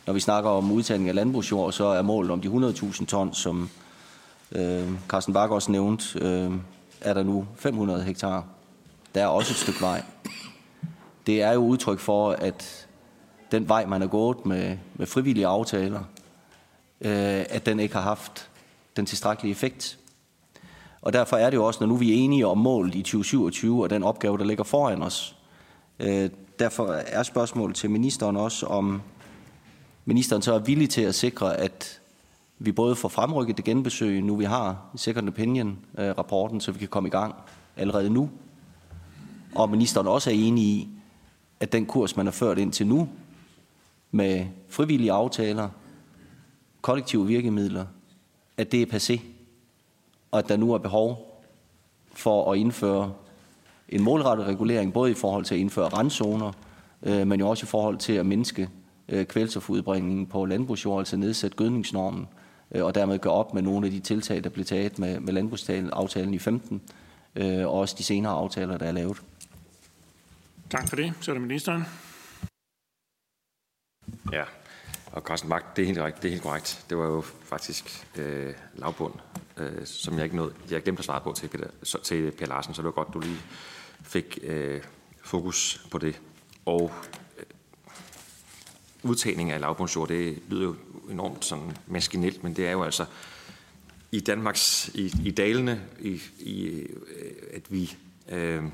Når vi snakker om udtagning af landbrugsjord, så er målet om de 100.000 tons, som øh, Carsten Bak også nævnte, øh, er der nu 500 hektar. Der er også et stykke vej. Det er jo udtryk for, at den vej, man er gået med, med frivillige aftaler, øh, at den ikke har haft den tilstrækkelige effekt. Og derfor er det jo også, når nu vi er enige om målet i 2027 og den opgave, der ligger foran os, øh, derfor er spørgsmålet til ministeren også, om ministeren så er villig til at sikre, at vi både får fremrykket det genbesøg, nu vi har second opinion-rapporten, øh, så vi kan komme i gang allerede nu, og ministeren også er enig i, at den kurs, man har ført indtil nu, med frivillige aftaler, kollektive virkemidler, at det er passé, og at der nu er behov for at indføre en målrettet regulering, både i forhold til at indføre randzoner, øh, men jo også i forhold til at mindske øh, kvælstofudbringningen på landbrugsjord, altså nedsætte gødningsnormen, øh, og dermed gøre op med nogle af de tiltag, der blev taget med, med landbrugsaftalen i 15, øh, og også de senere aftaler, der er lavet. Tak for det. Så er det ministeren. Ja, og Carsten Magt, det er helt korrekt. Det er helt korrekt. Det var jo faktisk øh, lavbund, øh, som jeg ikke nåede. Jeg glemte at svare på til Peter, så, til Per Larsen, så det var godt, du lige fik øh, fokus på det. Og øh, udtagning af lavbundsjord, det lyder jo enormt sådan maskinelt, men det er jo altså i Danmarks, i, i dalene, i, i, øh, at vi øh,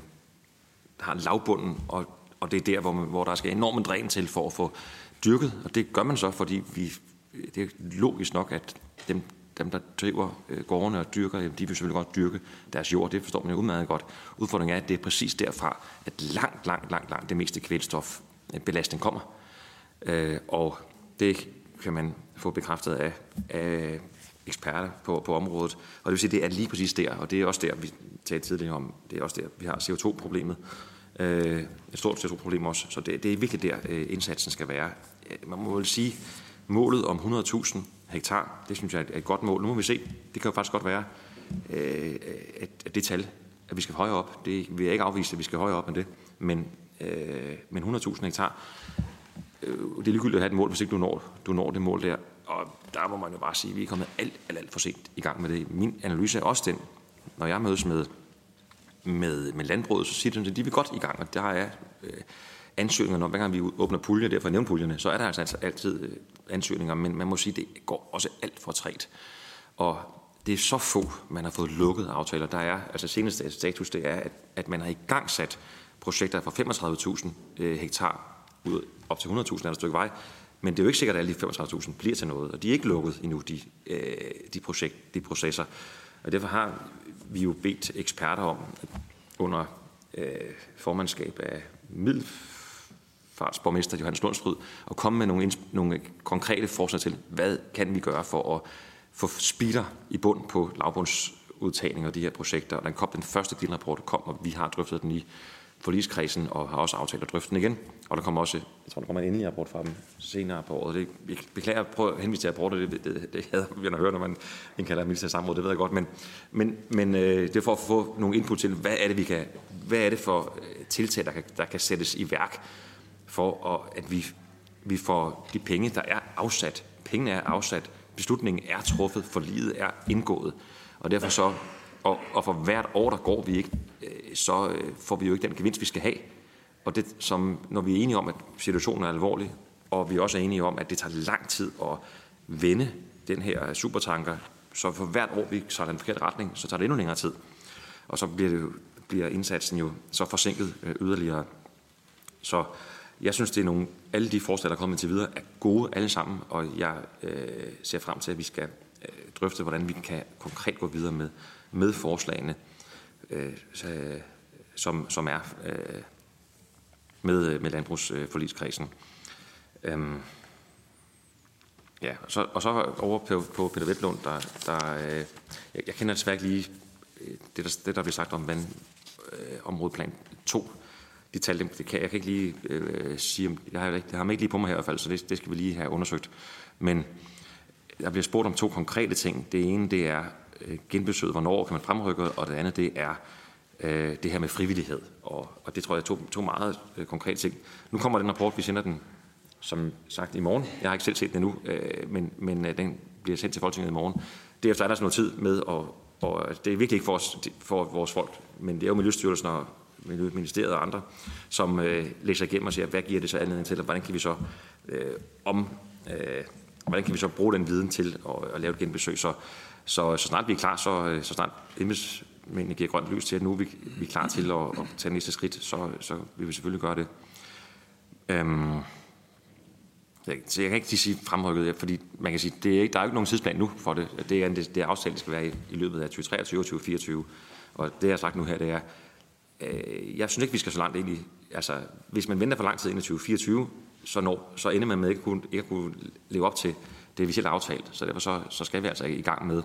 har lavbunden, og, og det er der, hvor, man, hvor der skal enormt dræn til for at få dyrket, og det gør man så, fordi vi, det er logisk nok, at dem, dem der driver øh, gårdene og dyrker, de vil selvfølgelig godt dyrke deres jord, det forstår man jo udmærket godt. Udfordringen er, at det er præcis derfra, at langt, langt, langt, langt det meste kvælstofbelastning øh, kommer. Øh, og det kan man få bekræftet af, af eksperter på, på området. Og det vil sige, det er lige præcis der, og det er også der, vi talte tidligere om, det er også der, vi har CO2-problemet. Øh, et stort CO2-problem også, så det, det er virkelig der, øh, indsatsen skal være. Øh, man må vel sige, målet om 100.000 hektar, det synes jeg er et godt mål. Nu må vi se, det kan jo faktisk godt være, øh, at det tal, at vi skal højere op, det vil jeg ikke afvise, at vi skal højere op end det, men, øh, men 100.000 hektar, øh, det er ligegyldigt at have et mål, hvis ikke du når, du når det mål der. Og der må man jo bare sige, at vi er kommet alt, alt, alt for sent i gang med det. Min analyse er også den, når jeg mødes med, med, med landbruget, så siger de, at de vil godt i gang, og der er øh, ansøgninger, når hver gang vi åbner puljer, derfor nævner puljerne, så er der altså altid øh, ansøgninger, men man må sige, at det går også alt for træt. Og det er så få, man har fået lukket aftaler. Der er, altså seneste status, det er, at, at man har i gang sat projekter for 35.000 øh, hektar ud op til 100.000 et stykke vej, men det er jo ikke sikkert, at alle de 35.000 bliver til noget, og de er ikke lukket endnu, de, øh, de, projekt, de processer. Og derfor har vi jo bedt eksperter om under øh, formandskab af Middelfartsborgmester Johannes Lundsryd at komme med nogle, nogle konkrete forslag til, hvad kan vi gøre for at få spider i bund på lavbundsudtagning og de her projekter. Og den kom den første delrapport, kom, og vi har drøftet den i forligskredsen og har også aftalt at drøfte den igen. Og der kommer også, jeg tror, der kommer en endelig rapport fra dem senere på året. Det, jeg beklager prøv at henvise til rapporter, det, det, det, det hader vi at høre, når man indkalder minister samråd, det ved jeg godt. Men, men, men øh, det er for at få nogle input til, hvad er det, vi kan, hvad er det for øh, tiltag, der kan, der kan sættes i værk, for at, at vi, vi får de penge, der er afsat. Pengene er afsat, beslutningen er truffet, for livet er indgået. Og derfor så, og, og for hvert år, der går vi ikke, øh, så øh, får vi jo ikke den gevinst, vi skal have. Og det, som, når vi er enige om, at situationen er alvorlig, og vi også er enige om, at det tager lang tid at vende den her supertanker, så for hvert år, vi tager den forkerte retning, så tager det endnu længere tid. Og så bliver, det, bliver indsatsen jo så forsinket øh, yderligere. Så jeg synes, det er nogle, alle de forslag, der er kommet til videre, er gode alle sammen, og jeg øh, ser frem til, at vi skal øh, drøfte, hvordan vi kan konkret gå videre med, med forslagene, øh, øh som, som er øh, med, øh, med landbrugsforligskredsen. Øhm, ja, og så, og så over på, på Peter Vettlund, der, der øh, jeg, jeg kender desværre ikke lige øh, det, der, det, der bliver sagt om vandområdeplan øh, 2. de tal, det kan, jeg kan ikke lige øh, sige, jeg har, ikke, jeg har dem ikke lige på mig her i hvert fald, så det, det skal vi lige have undersøgt. Men jeg bliver spurgt om to konkrete ting. Det ene, det er øh, genbesøget, hvornår kan man fremrykke, og det andet, det er øh, det her med frivillighed. Og, og det tror jeg er to, to meget øh, konkrete ting. Nu kommer den rapport, vi sender den som sagt i morgen. Jeg har ikke selv set den endnu, øh, men, men øh, den bliver sendt til Folketinget i morgen. Derefter er der sådan noget tid med, og, og det er virkelig ikke for, os, for vores folk, men det er jo Miljøstyrelsen og Miljøministeriet og andre, som øh, læser igennem og siger, hvad giver det så anledning til, og hvordan kan vi så øh, om, øh, hvordan kan vi så bruge den viden til at, at lave et genbesøg. Så, så, så snart vi er klar, så, øh, så snart mændene giver grønt lys til, at nu er vi, vi er klar til at, at tage næste skridt, så, så vil vi selvfølgelig gøre det. Øhm, så jeg kan ikke sige fremrykket, fordi man kan sige, det er ikke, der er jo ikke nogen tidsplan nu for det. Det er, det, det er aftalt, det skal være i, i løbet af 2023 og 2024. Og det, jeg har sagt nu her, det er, øh, jeg synes ikke, vi skal så langt ind i, altså hvis man venter for lang tid ind i 2024, så, når, så ender man med ikke at, kunne, ikke at kunne leve op til det, vi selv har aftalt. Så derfor så, så skal vi altså i gang med.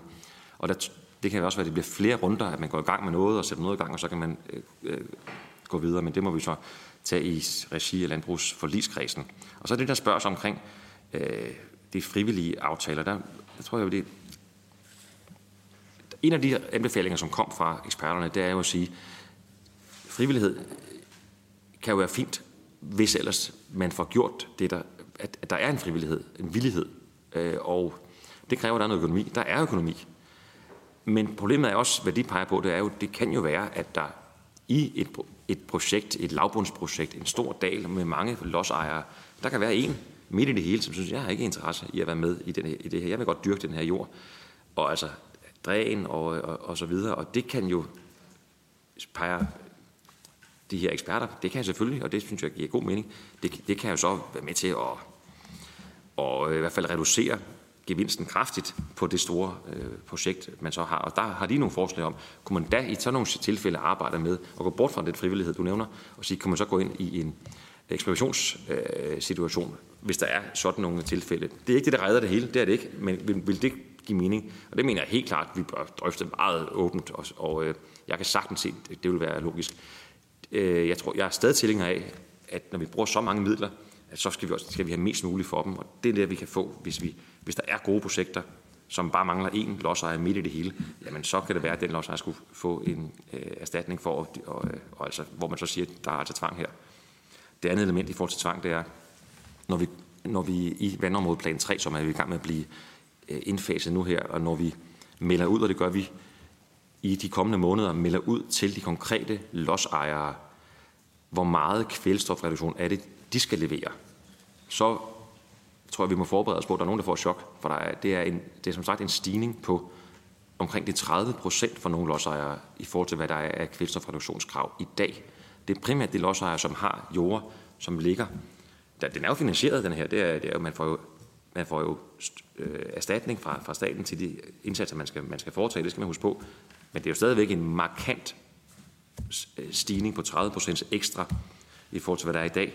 Og der, det kan også være, at det bliver flere runder, at man går i gang med noget og sætter noget i gang, og så kan man øh, øh gå videre. Men det må vi så tage i regi af landbrugsforligskredsen. Og så er det, der spørgsmål omkring øh, de frivillige aftaler. Der, der tror jeg, det en af de anbefalinger, som kom fra eksperterne, det er jo at sige, frivillighed kan jo være fint, hvis ellers man får gjort det, der, at, at der er en frivillighed, en villighed. Øh, og det kræver, at der er noget økonomi. Der er økonomi. Men problemet er også, hvad de peger på, det er jo, det kan jo være, at der i et, et projekt, et lavbundsprojekt, en stor dal med mange lodsejere, der kan være en midt i det hele, som synes, jeg har ikke interesse i at være med i, den, i det her. Jeg vil godt dyrke den her jord. Og altså dræn og, og, og så videre. Og det kan jo pege de her eksperter, det kan jeg selvfølgelig, og det synes jeg giver god mening, det, det kan jo så være med til at og øh, i hvert fald reducere gevinsten kraftigt på det store øh, projekt, man så har. Og der har de nogle forslag om, kunne man da i sådan nogle tilfælde arbejde med at gå bort fra den frivillighed, du nævner, og sige, kunne man så gå ind i en eksplorationssituation, øh, hvis der er sådan nogle tilfælde. Det er ikke det, der redder det hele, det er det ikke, men vil, vil det give mening? Og det mener jeg helt klart, at vi bør drøfte meget åbent, og, og øh, jeg kan sagtens se, at det vil være logisk. Øh, jeg tror, jeg er stadig tilhænger af, at når vi bruger så mange midler, at så skal vi, også, skal vi have mest muligt for dem, og det er det, vi kan få, hvis, vi, hvis der er gode projekter, som bare mangler én lodsejer midt i det hele, jamen så kan det være, at den lodsejer skulle få en øh, erstatning for, og, og, og altså, hvor man så siger, at der er altså tvang her. Det andet element i forhold til tvang, det er, når vi, når vi i vandområdeplan 3, som er vi i gang med at blive øh, indfaset nu her, og når vi melder ud, og det gør vi i de kommende måneder, melder ud til de konkrete lodsejere, hvor meget kvælstofreduktion er det, de skal levere, så tror jeg, vi må forberede os på, at der er nogen, der får chok. For der er, det, er en, det er som sagt en stigning på omkring de 30 procent for nogle lodsejere i forhold til, hvad der er af kvælstofreduktionskrav i dag. Det er primært de lodsejere, som har jord, som ligger. Der, den er jo finansieret, den her. Det er, det er, man får jo, man får jo øh, erstatning fra, fra staten til de indsatser, man skal, man skal foretage. Det skal man huske på. Men det er jo stadigvæk en markant øh, stigning på 30 procent ekstra i forhold til, hvad der er i dag.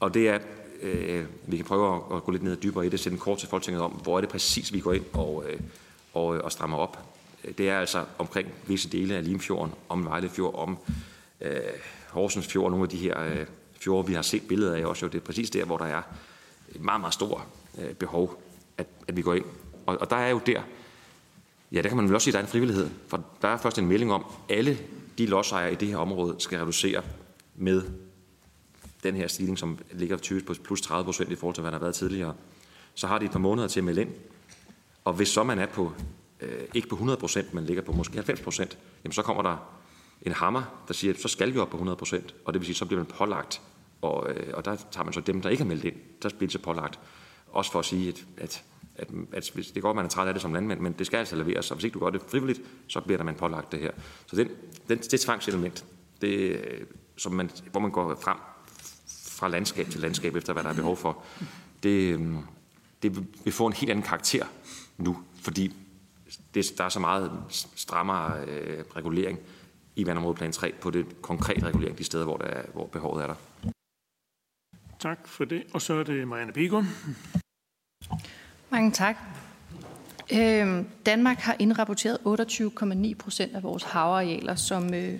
Og det er, øh, vi kan prøve at, at gå lidt ned og dybere i det, sende kort til Folketinget om, hvor er det præcis, vi går ind og, øh, og, øh, og strammer op. Det er altså omkring visse dele af Limfjorden, om Vejlefjord, om øh, Horsens Fjord, nogle af de her øh, fjorde, vi har set billeder af også. Jo, det er præcis der, hvor der er et meget, meget stort øh, behov, at, at vi går ind. Og, og der er jo der, ja, der kan man vel også sige, at der er en frivillighed. For der er først en melding om, at alle de lodsejere i det her område skal reducere med den her stigning, som ligger typisk på plus 30 procent i forhold til, hvad der har været tidligere, så har de et par måneder til at melde ind. Og hvis så man er på, øh, ikke på 100 procent, men ligger på måske 90 procent, jamen så kommer der en hammer, der siger, at så skal vi op på 100 procent, og det vil sige, så bliver man pålagt, og, øh, og der tager man så dem, der ikke har meldt ind, der bliver så pålagt. Også for at sige, at, at, at, at hvis det går, at man er træt af det som landmand, men det skal altså leveres, og hvis ikke du gør det frivilligt, så bliver der man pålagt det her. Så den, den, det tvangselement, det, øh, som man, hvor man går frem fra landskab til landskab, efter hvad der er behov for, det, øhm, det vil få en helt anden karakter nu, fordi det, der er så meget strammere øh, regulering i vandområdeplan 3 på det konkrete regulering de steder, hvor, der er, hvor behovet er der. Tak for det. Og så er det Marianne Bigum. Mange tak. Øh, Danmark har indrapporteret 28,9 procent af vores havarealer som, øh,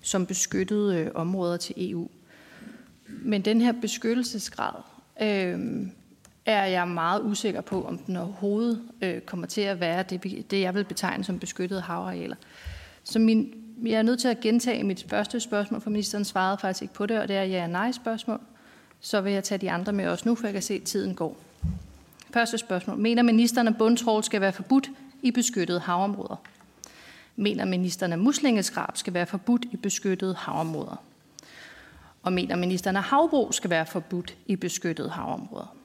som beskyttede øh, områder til EU. Men den her beskyttelsesgrad øh, er jeg meget usikker på, om den overhovedet øh, kommer til at være det, det, jeg vil betegne som beskyttede havarealer. Så min, jeg er nødt til at gentage mit første spørgsmål, for ministeren svarede faktisk ikke på det, og det er ja-nej-spørgsmål. Så vil jeg tage de andre med også nu, for jeg kan se, at tiden går. Første spørgsmål. Mener ministeren, at bundtrål skal være forbudt i beskyttede havområder? Mener ministeren, at muslingeskrab skal være forbudt i beskyttede havområder? Og mener ministeren, at havbrug skal være forbudt i beskyttede havområder?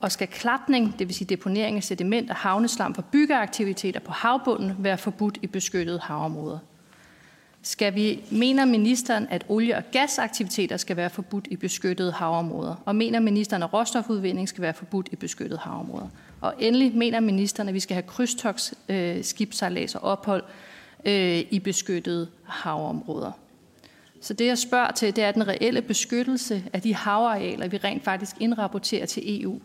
Og skal klapning, det vil sige deponering af sediment og havneslam for byggeaktiviteter på havbunden, være forbudt i beskyttede havområder? Skal vi, mener ministeren, at olie- og gasaktiviteter skal være forbudt i beskyttede havområder? Og mener ministeren, at råstofudvinding skal være forbudt i beskyttede havområder? Og endelig mener ministeren, at vi skal have krydstogs, øh, og ophold øh, i beskyttede havområder. Så det, jeg spørger til, det er den reelle beskyttelse af de havarealer, vi rent faktisk indrapporterer til EU.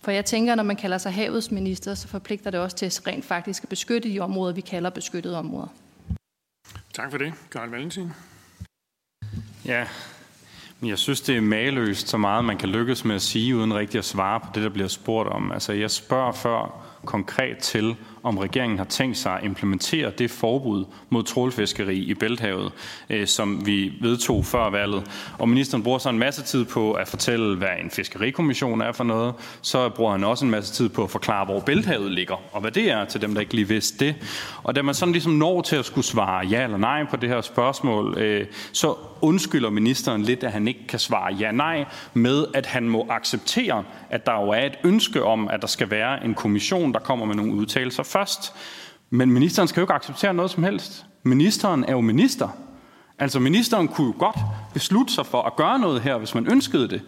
For jeg tænker, når man kalder sig havets minister, så forpligter det også til at rent faktisk at beskytte de områder, vi kalder beskyttede områder. Tak for det. Karl Valentin. Ja, men jeg synes, det er maløst så meget, man kan lykkes med at sige, uden rigtig at svare på det, der bliver spurgt om. Altså, jeg spørger før konkret til, om regeringen har tænkt sig at implementere det forbud mod trålfiskeri i Bælthavet, øh, som vi vedtog før valget. Og ministeren bruger så en masse tid på at fortælle, hvad en fiskerikommission er for noget. Så bruger han også en masse tid på at forklare, hvor Bælthavet ligger, og hvad det er til dem, der ikke lige vidste det. Og da man sådan ligesom når til at skulle svare ja eller nej på det her spørgsmål, øh, så undskylder ministeren lidt, at han ikke kan svare ja-nej med, at han må acceptere, at der jo er et ønske om, at der skal være en kommission, der kommer med nogle udtalelser først. Men ministeren skal jo ikke acceptere noget som helst. Ministeren er jo minister. Altså ministeren kunne jo godt beslutte sig for at gøre noget her, hvis man ønskede det.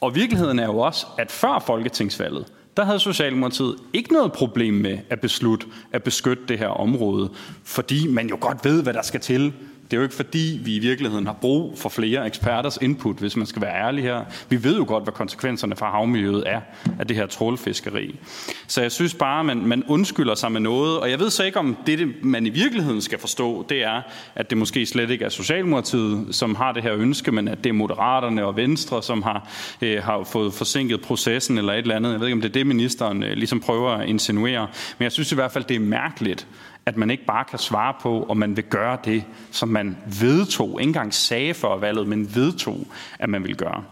Og virkeligheden er jo også, at før folketingsvalget, der havde Socialdemokratiet ikke noget problem med at beslutte at beskytte det her område, fordi man jo godt ved, hvad der skal til det er jo ikke fordi, vi i virkeligheden har brug for flere eksperters input, hvis man skal være ærlig her. Vi ved jo godt, hvad konsekvenserne for havmiljøet er af det her trålfiskeri. Så jeg synes bare, man, man undskylder sig med noget, og jeg ved så ikke, om det, man i virkeligheden skal forstå, det er, at det måske slet ikke er Socialdemokratiet, som har det her ønske, men at det er Moderaterne og Venstre, som har, øh, har fået forsinket processen eller et eller andet. Jeg ved ikke, om det er det, ministeren øh, ligesom prøver at insinuere. Men jeg synes i hvert fald, det er mærkeligt, at man ikke bare kan svare på, om man vil gøre det, som man vedtog, ikke engang sagde før valget, men vedtog, at man vil gøre.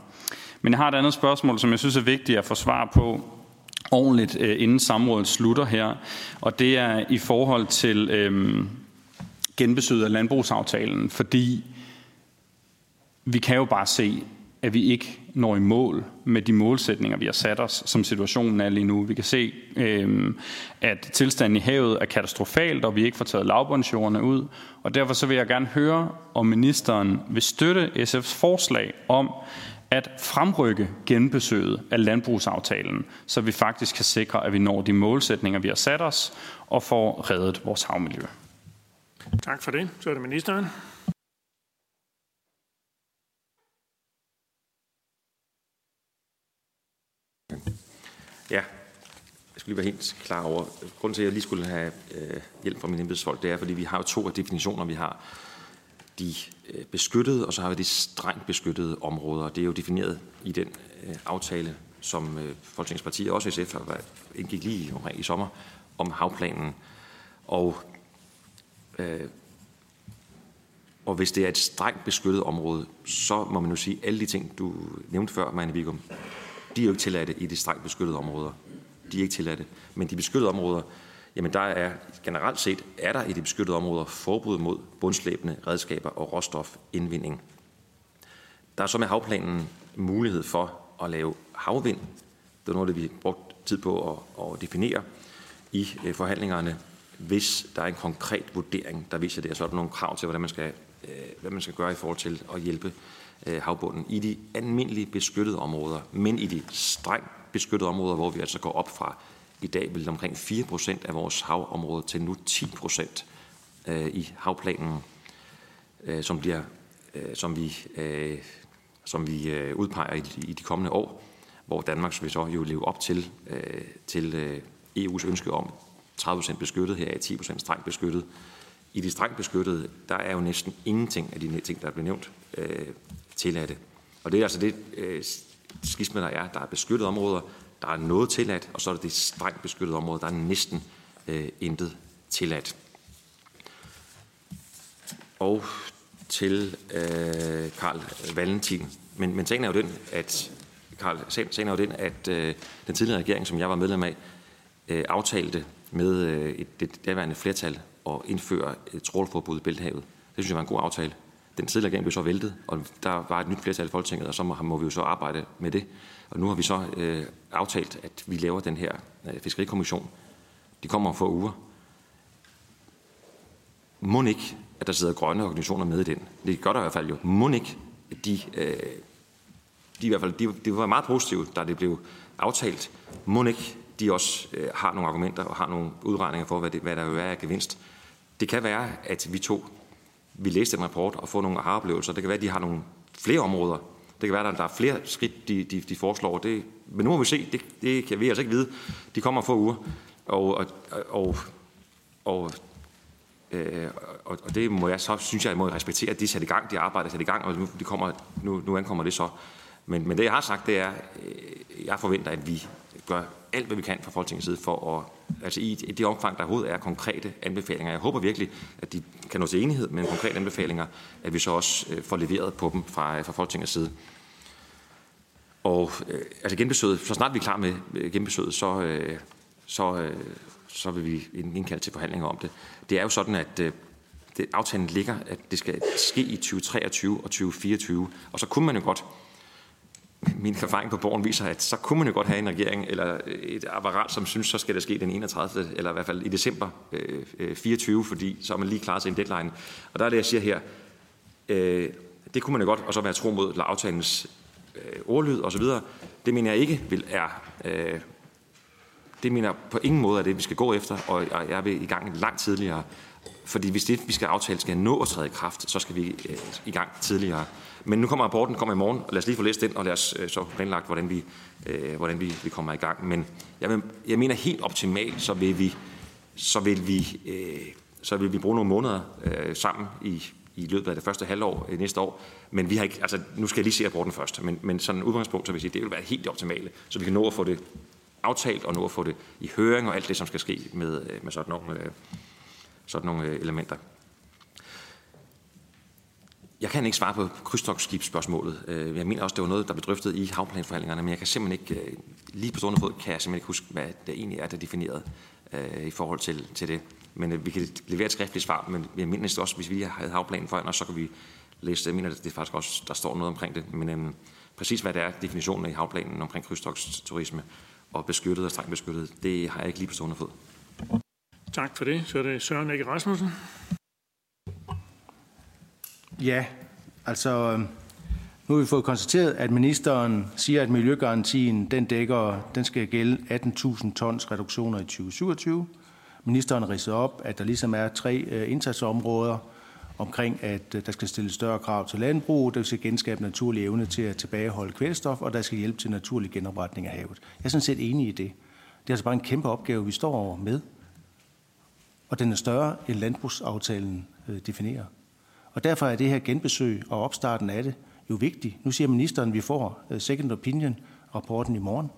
Men jeg har et andet spørgsmål, som jeg synes er vigtigt at få svar på ordentligt, øh, inden samrådet slutter her. Og det er i forhold til øhm, genbesøget af landbrugsaftalen, fordi vi kan jo bare se, at vi ikke når i mål med de målsætninger, vi har sat os, som situationen er lige nu. Vi kan se, øh, at tilstanden i havet er katastrofalt, og vi ikke får taget lavbundsjordene ud. Og derfor så vil jeg gerne høre, om ministeren vil støtte SF's forslag om at fremrykke genbesøget af landbrugsaftalen, så vi faktisk kan sikre, at vi når de målsætninger, vi har sat os, og får reddet vores havmiljø. Tak for det. Så er det ministeren. Ja, jeg skal lige være helt klar over. Grunden til, at jeg lige skulle have øh, hjælp fra mine embedsfolk, det er, fordi vi har jo to af definitioner. Vi har de øh, beskyttede, og så har vi de strengt beskyttede områder. Det er jo defineret i den øh, aftale, som øh, Folketingets partier, også SF, har været, indgik lige omkring i sommer, om havplanen. Og, øh, og hvis det er et strengt beskyttet område, så må man jo sige, alle de ting, du nævnte før, Marianne Vigum, de er jo ikke tilladte i de strengt beskyttede områder. De er ikke tilladte. Men de beskyttede områder, jamen der er generelt set, er der i de beskyttede områder forbud mod bundslæbende redskaber og råstofindvinding. Der er så med havplanen mulighed for at lave havvind. Det er noget, det vi brugt tid på at, at definere i øh, forhandlingerne. Hvis der er en konkret vurdering, der viser det, så er der nogle krav til, hvordan man skal, øh, hvad man skal gøre i forhold til at hjælpe øh, havbunden i de almindelige beskyttede områder, men i de strengt beskyttede områder, hvor vi altså går op fra i dag vil omkring 4% af vores havområde til nu 10% øh, i havplanen, øh, som, bliver, øh, som vi, øh, som vi øh, udpeger i, i de kommende år, hvor Danmark vil så jo leve op til, øh, til øh, EU's ønske om 30% beskyttet, her er 10% strengt beskyttet. I de strengt beskyttede, der er jo næsten ingenting af de ting, der er blevet nævnt, øh, tilladte. Og det er altså det øh, skisme, der er. Der er beskyttede områder, der er noget tilladt, og så er det det strengt beskyttede område, der er næsten øh, intet tilladt. Og til øh, Karl Valentin. Men, men sagen er jo den, at Karl, sagen er jo den, at øh, den tidligere regering, som jeg var medlem af, øh, aftalte med øh, et, det daværende flertal at indføre et trålforbud i Bælthavet. Det synes jeg var en god aftale. Den tidligere regering blev så væltet, og der var et nyt flertal i Folketinget, og så må, må vi jo så arbejde med det. Og nu har vi så øh, aftalt, at vi laver den her øh, fiskerikommission. De kommer om få uger. Må ikke, at der sidder grønne organisationer med i den. Det gør der i hvert fald jo. Må ikke, at de, øh, de, i hvert fald, de, de var meget positive, da det blev aftalt. Må ikke, de også øh, har nogle argumenter og har nogle udregninger for, hvad, det, hvad der vil være af gevinst. Det kan være, at vi to vi læste en rapport og få nogle aha-oplevelser. Det kan være, at de har nogle flere områder. Det kan være, at der er flere skridt, de, de, de foreslår. Det, men nu må vi se. Det, det kan vi altså ikke vide. De kommer få uger. Og, og, og, og Øh, og, og det må jeg så, synes jeg, må jeg respektere, at de sætter i gang, de arbejder sat i gang, og nu, de kommer, nu, nu ankommer det så. Men, men det, jeg har sagt, det er, øh, jeg forventer, at vi gøre alt, hvad vi kan fra Folketingets side for at, altså i, i det omfang, der overhovedet er konkrete anbefalinger. Jeg håber virkelig, at de kan nå til enighed med konkrete anbefalinger, at vi så også øh, får leveret på dem fra, øh, fra Folketingets side. Og øh, altså genbesøget, så snart vi er klar med øh, genbesøget, så, øh, så, øh, så vil vi indkalde til forhandlinger om det. Det er jo sådan, at øh, det, aftalen ligger, at det skal ske i 2023 og 2024. Og så kunne man jo godt, min erfaring på borgen viser, at så kunne man jo godt have en regering eller øh, et apparat, som synes, så skal det ske den 31. eller i hvert fald i december øh, øh 24, fordi så er man lige klar til en deadline. Og der er det, jeg siger her, øh, det kunne man jo godt, og så være tro mod aftalens øh, ordlyd osv. Det mener jeg ikke vil er øh, det mener på ingen måde er det, vi skal gå efter, og jeg vil i gang langt tidligere. Fordi hvis det, vi skal aftale, skal nå at træde i kraft, så skal vi øh, i gang tidligere. Men nu kommer rapporten kommer i morgen, og lad os lige få læst den, og lad os øh, så planlagt, hvordan vi, øh, hvordan vi, vi kommer i gang. Men jeg, vil, jeg mener helt optimalt, så vil vi, så vil vi, øh, så vil vi bruge nogle måneder øh, sammen i, i løbet af det første halvår øh, næste år. Men vi har ikke, altså, nu skal jeg lige se rapporten først, men, men sådan en udgangspunkt, så vil jeg sige, det vil være helt optimale, så vi kan nå at få det aftalt, og nå at få det i høring og alt det, som skal ske med, øh, med sådan nogle, øh, sådan nogle øh, elementer. Jeg kan ikke svare på krydstogsskibsspørgsmålet. Øh, jeg mener også, det var noget, der blev drøftet i havplanforhandlingerne, men jeg kan simpelthen ikke, øh, lige på stående fod, kan jeg simpelthen ikke huske, hvad det egentlig er, der er defineret øh, i forhold til, til det. Men vi kan levere et skriftligt svar, men jeg mener også, hvis vi har havplanen foran os, så kan vi læse det. Jeg mener, det er faktisk også, der står noget omkring det. Men øhm, præcis hvad det er, definitionen i havplanen omkring krydstogsturisme, og beskyttet og strengt beskyttet, det har jeg ikke lige på stående fod. Tak for det. Så er det Søren Ikke Rasmussen. Ja, altså øhm, nu har vi fået konstateret, at ministeren siger, at miljøgarantien den dækker, den skal gælde 18.000 tons reduktioner i 2027. Ministeren ridser op, at der ligesom er tre øh, indsatsområder, omkring, at øh, der skal stilles større krav til landbrug, der skal genskabe naturlig evne til at tilbageholde kvælstof, og der skal hjælpe til naturlig genopretning af havet. Jeg er sådan set enig i det. Det er altså bare en kæmpe opgave, vi står over med. Og den er større, end landbrugsaftalen øh, definerer. Og derfor er det her genbesøg og opstarten af det jo vigtigt. Nu siger ministeren, at vi får øh, second opinion rapporten i morgen.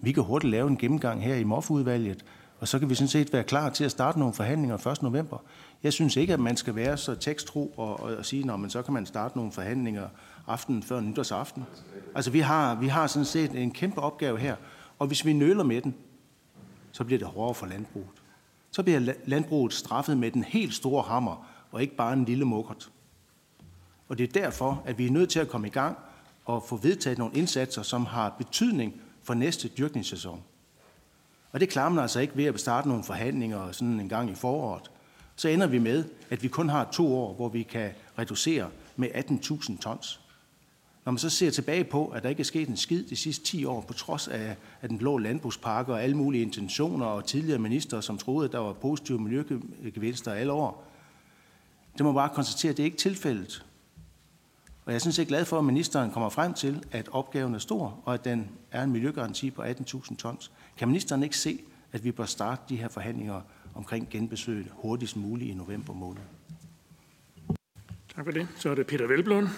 Vi kan hurtigt lave en gennemgang her i MOF-udvalget, og så kan vi sådan set være klar til at starte nogle forhandlinger 1. november. Jeg synes ikke, at man skal være så teksttro og, og, og sige, at så kan man starte nogle forhandlinger aftenen før nytårsaften. Altså vi har, vi har sådan set en kæmpe opgave her, og hvis vi nøler med den, så bliver det hårdere for landbruget. Så bliver landbruget straffet med den helt store hammer, og ikke bare en lille mukkert. Og det er derfor, at vi er nødt til at komme i gang og få vedtaget nogle indsatser, som har betydning for næste dyrkningssæson. Og det klarer man altså ikke ved at starte nogle forhandlinger sådan en gang i foråret. Så ender vi med, at vi kun har to år, hvor vi kan reducere med 18.000 tons. Når man så ser tilbage på, at der ikke er sket en skid de sidste 10 år, på trods af, at den blå landbrugspakke og alle mulige intentioner og tidligere minister, som troede, at der var positive miljøgevinster alle år, det må bare konstatere, at det ikke er tilfældet. Og jeg er sådan set glad for, at ministeren kommer frem til, at opgaven er stor, og at den er en miljøgaranti på 18.000 tons. Kan ministeren ikke se, at vi bør starte de her forhandlinger omkring genbesøget hurtigst muligt i november måned? Tak for det. Så er det Peter Velblom.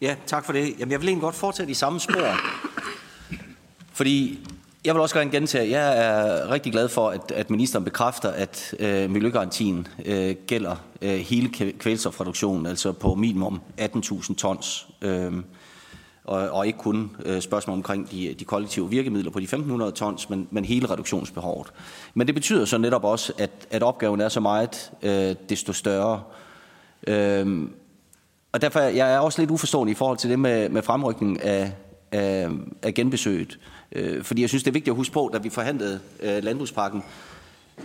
Ja, tak for det. Jamen, jeg vil egentlig godt fortsætte i samme spor. Fordi jeg vil også gerne gentage, at jeg er rigtig glad for, at, at ministeren bekræfter, at øh, miljøgarantien øh, gælder øh, hele kvælstofreduktionen, altså på minimum 18.000 tons. Øh, og, og ikke kun øh, spørgsmål omkring de, de kollektive virkemidler på de 1.500 tons, men, men hele reduktionsbehovet. Men det betyder så netop også, at, at opgaven er så meget, øh, desto større. Øh, og derfor jeg er også lidt uforstående i forhold til det med, med fremrykningen af, af, af genbesøget. Øh, Øh, fordi jeg synes, det er vigtigt at huske på, da vi forhandlede øh, landbrugspakken,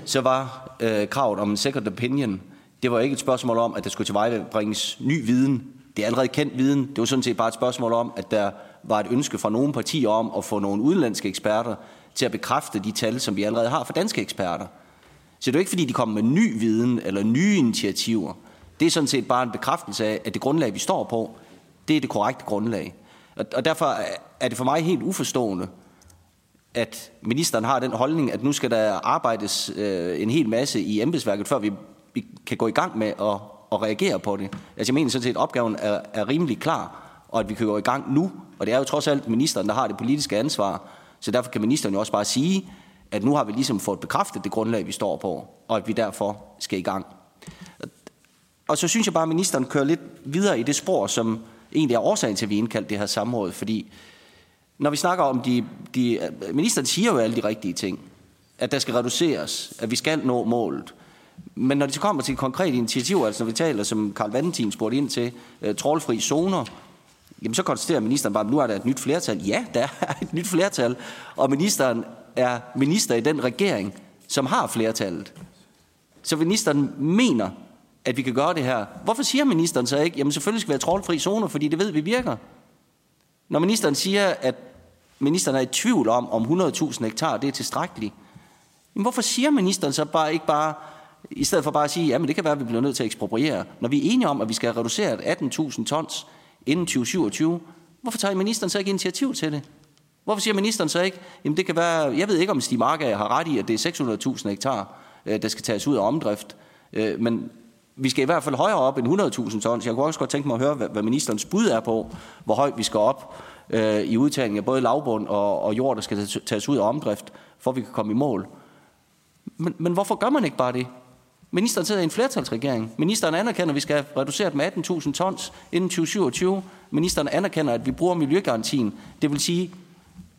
så var øh, kravet om en second opinion, det var ikke et spørgsmål om, at der skulle tilvejebringes ny viden. Det er allerede kendt viden. Det var sådan set bare et spørgsmål om, at der var et ønske fra nogle partier om at få nogle udenlandske eksperter til at bekræfte de tal, som vi allerede har for danske eksperter. Så det er jo ikke, fordi de kommer med ny viden eller nye initiativer. Det er sådan set bare en bekræftelse af, at det grundlag, vi står på, det er det korrekte grundlag. Og derfor er det for mig helt uforstående, at ministeren har den holdning, at nu skal der arbejdes øh, en hel masse i embedsværket, før vi, vi kan gå i gang med at, at reagere på det. Altså jeg mener sådan set, at opgaven er, er rimelig klar, og at vi kan gå i gang nu. Og det er jo trods alt ministeren, der har det politiske ansvar. Så derfor kan ministeren jo også bare sige, at nu har vi ligesom fået bekræftet det grundlag, vi står på, og at vi derfor skal i gang. Og så synes jeg bare, at ministeren kører lidt videre i det spor, som egentlig er årsagen til, at vi indkaldte det her samråd. Fordi når vi snakker om de, de... Øh, ministeren siger jo alle de rigtige ting. At der skal reduceres, at vi skal nå målet. Men når det kommer til konkrete initiativer, altså når vi taler, som Karl Valentin spurgte ind til, øh, uh, trålfri zoner, jamen så konstaterer ministeren bare, at nu er der et nyt flertal. Ja, der er et nyt flertal, og ministeren er minister i den regering, som har flertallet. Så ministeren mener, at vi kan gøre det her. Hvorfor siger ministeren så ikke, jamen selvfølgelig skal vi have trålfri zoner, fordi det ved vi virker? Når ministeren siger, at ministeren er i tvivl om, om 100.000 hektar det er tilstrækkeligt, jamen hvorfor siger ministeren så bare ikke bare, i stedet for bare at sige, at det kan være, at vi bliver nødt til at ekspropriere, når vi er enige om, at vi skal have reduceret 18.000 tons inden 2027, hvorfor tager ministeren så ikke initiativ til det? Hvorfor siger ministeren så ikke, jamen det kan være, jeg ved ikke, om Stig Marker har ret i, at det er 600.000 hektar, øh, der skal tages ud af omdrift, øh, men vi skal i hvert fald højere op end 100.000 tons. Jeg kunne også godt tænke mig at høre, hvad, ministerens bud er på, hvor højt vi skal op øh, i udtagning af både lavbund og, og jord, der skal tages ud af omdrift, for at vi kan komme i mål. Men, men hvorfor gør man ikke bare det? Ministeren sidder i en flertalsregering. Ministeren anerkender, at vi skal have reduceret med 18.000 tons inden 2027. Ministeren anerkender, at vi bruger miljøgarantien. Det vil sige,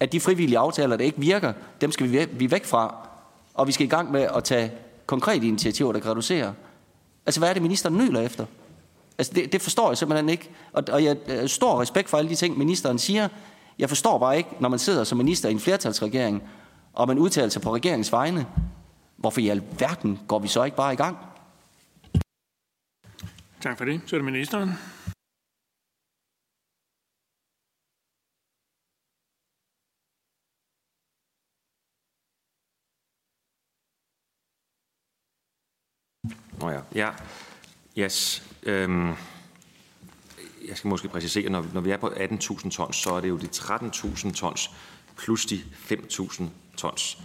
at de frivillige aftaler, der ikke virker, dem skal vi, vi væk fra. Og vi skal i gang med at tage konkrete initiativer, der kan reducere. Altså, hvad er det, ministeren nøler efter? Altså, det, det forstår jeg simpelthen ikke. Og, og jeg har stor respekt for alle de ting, ministeren siger. Jeg forstår bare ikke, når man sidder som minister i en flertalsregering, og man udtaler sig på regeringens vegne, hvorfor i alverden går vi så ikke bare i gang? Tak for det. Så er det ministeren. Nå ja. Ja. Yes. Øhm, jeg skal måske præcisere, når, når vi er på 18.000 tons, så er det jo de 13.000 tons plus de 5.000 tons,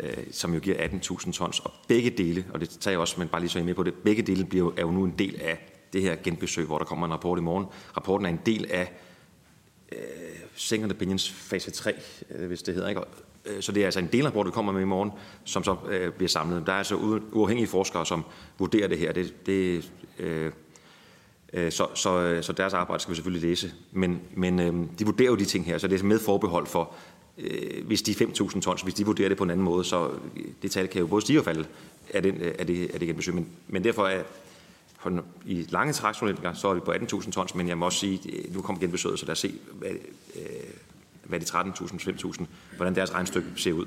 øh, som jo giver 18.000 tons. Og begge dele, og det tager jeg også, men bare lige så I med på det, begge dele bliver jo, er jo nu en del af det her genbesøg, hvor der kommer en rapport i morgen. Rapporten er en del af øh, Second Opinions fase 3, øh, hvis det hedder. Ikke? Øh, så det er altså en delrapport, vi kommer med i morgen, som så øh, bliver samlet. Der er altså uafhængige forskere, som vurderer det her. Det, det, øh, øh, så, så, øh, så deres arbejde skal vi selvfølgelig læse. Men, men øh, de vurderer jo de ting her, så det er med forbehold for, øh, hvis de 5.000 tons, hvis de vurderer det på en anden måde, så øh, det tal kan jo både stige og falde af, den, af det, af det genbesøg. Men, men derfor er i lange træksmodeller, så er vi på 18.000 tons, men jeg må også sige, nu kommer genbesøget, så lad os se, hvad, øh, hvad de 13.000, 5.000, hvordan deres regnstykke ser ud.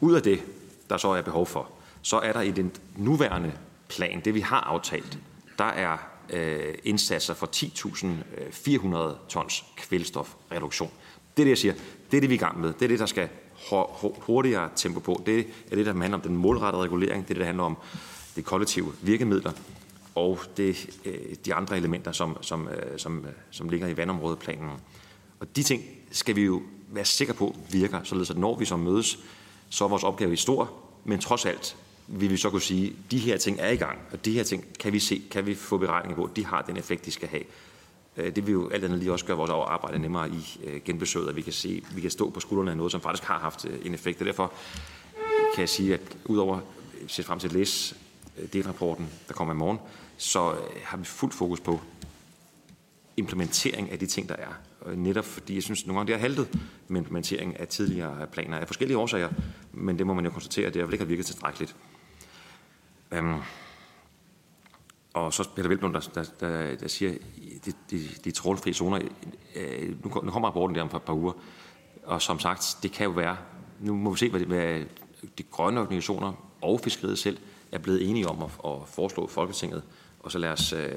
Ud af det, der så er behov for, så er der i den nuværende plan, det vi har aftalt, der er øh, indsatser for 10.400 øh, tons kvælstofreduktion. Det er det, jeg siger. Det er det, vi er i gang med. Det er det, der skal hurtigere tempo på. Det er det, der handler om den målrettede regulering. Det er det, der handler om de kollektive virkemidler og det, øh, de andre elementer, som, som, øh, som, som ligger i vandområdeplanen. Og de ting skal vi jo være sikre på virker, således at når vi så mødes, så er vores opgave stor, men trods alt vil vi så kunne sige, at de her ting er i gang, og de her ting kan vi se, kan vi få beregninger på, de har den effekt, de skal have. Øh, det vil jo alt andet lige også gøre vores arbejde nemmere i øh, genbesøget, at vi kan, se, vi kan stå på skuldrene af noget, som faktisk har haft øh, en effekt. Og derfor kan jeg sige, at udover at se frem til at læse delrapporten, der kommer i morgen, så har vi fuldt fokus på implementering af de ting, der er. Øh, netop fordi jeg synes, at nogle gange det har haltet med implementering af tidligere planer af forskellige årsager, men det må man jo konstatere, at det har ikke har virket tilstrækkeligt. Øhm, og så Peter Velblom, der, der, der, der siger, de, de, de trålfri zoner, øh, nu, nu kommer rapporten der om et par uger, og som sagt, det kan jo være, nu må vi se, hvad, hvad de grønne organisationer og fiskeriet selv er blevet enige om at, at foreslå Folketinget, og så lad os, øh,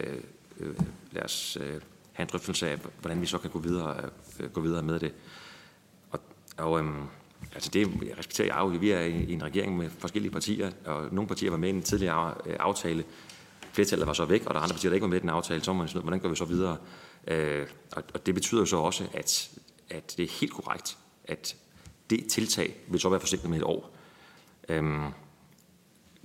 øh lad os øh, have en drøftelse af, hvordan vi så kan gå videre, øh, gå videre med det. Og, og øh, altså det jeg respekterer jeg jo. Vi er i, i en regering med forskellige partier, og nogle partier var med i en tidligere øh, aftale, flertallet var så væk, og der er andre partier, der ikke var med i den aftale, så må man sådan, hvordan går vi så videre? Øh, og, og det betyder jo så også, at, at det er helt korrekt, at det tiltag vil så være forsinket med et år. Øhm,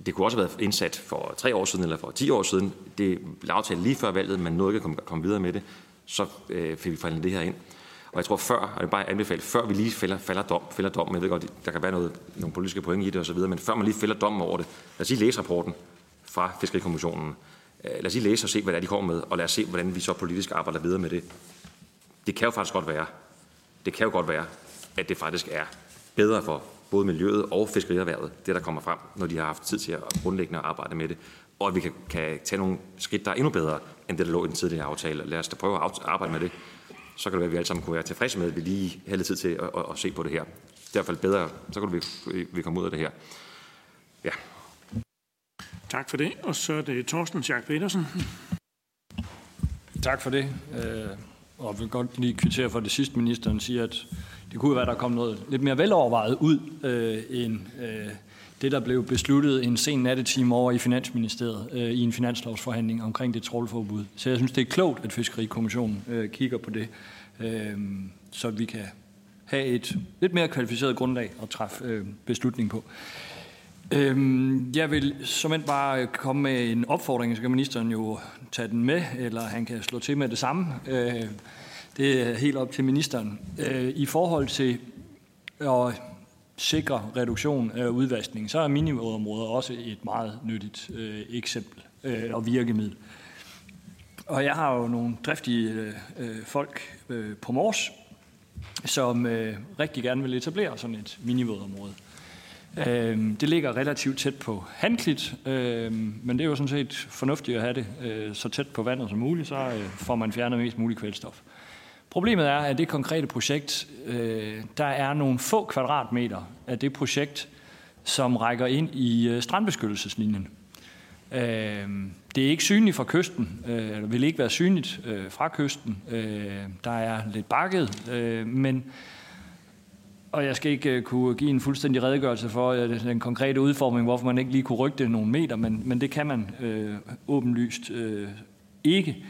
det kunne også have været indsat for tre år siden eller for ti år siden. Det blev aftalt lige før valget, men nåede ikke at komme, komme videre med det. Så øh, fik vi forhandlet det her ind. Og jeg tror før, og det bare anbefale, før vi lige fælder, falder dom, fælder dom, jeg ved godt, der kan være noget, nogle politiske point i det osv., men før man lige fælder dommen over det, lad os lige læse rapporten, fra Fiskerikommissionen. Øh, lad os lige læse og se, hvad det er, de kommer med, og lad os se, hvordan vi så politisk arbejder videre med det. Det kan jo faktisk godt være, det kan jo godt være, at det faktisk er bedre for både miljøet og fiskerierhvervet, det der kommer frem, når de har haft tid til at grundlæggende arbejde med det, og at vi kan, kan tage nogle skridt, der er endnu bedre, end det, der lå i den tidligere aftale. Lad os da prøve at arbejde med det. Så kan det være, at vi alle sammen kunne være tilfredse med, at vi lige havde lidt tid til at, at, at se på det her. Det er i hvert fald bedre, så kan vi, vi komme ud af det her. Ja, Tak for det. Og så er det Torsten Schack Petersen. Tak for det. Og vil godt lige kvittere for det sidste, ministeren siger, at det kunne være, der kom noget lidt mere velovervejet ud, øh, end øh, det, der blev besluttet en sen nattetime over i Finansministeriet øh, i en finanslovsforhandling omkring det trålforbud. Så jeg synes, det er klogt, at Fiskerikommissionen øh, kigger på det, øh, så vi kan have et lidt mere kvalificeret grundlag at træffe øh, beslutning på. Øhm, jeg vil som end bare øh, komme med en opfordring, så kan ministeren jo tage den med, eller han kan slå til med det samme. Øh, det er helt op til ministeren. Øh, I forhold til at sikre reduktion af udvaskning, så er minimumområder også et meget nyttigt øh, eksempel øh, og virkemiddel. Og jeg har jo nogle driftige øh, øh folk øh, på Mors, som øh, rigtig gerne vil etablere sådan et minivådområde. Øh, det ligger relativt tæt på Handklit, øh, men det er jo sådan set fornuftigt at have det øh, så tæt på vandet som muligt, så øh, får man fjernet mest muligt kvælstof. Problemet er, at det konkrete projekt, øh, der er nogle få kvadratmeter af det projekt, som rækker ind i øh, strandbeskyttelseslinjen. Øh, det er ikke synligt fra kysten, øh, eller vil ikke være synligt øh, fra kysten. Øh, der er lidt bakket, øh, men og jeg skal ikke øh, kunne give en fuldstændig redegørelse for øh, den konkrete udformning, hvorfor man ikke lige kunne rykke det nogle meter, men, men det kan man øh, åbenlyst øh, ikke.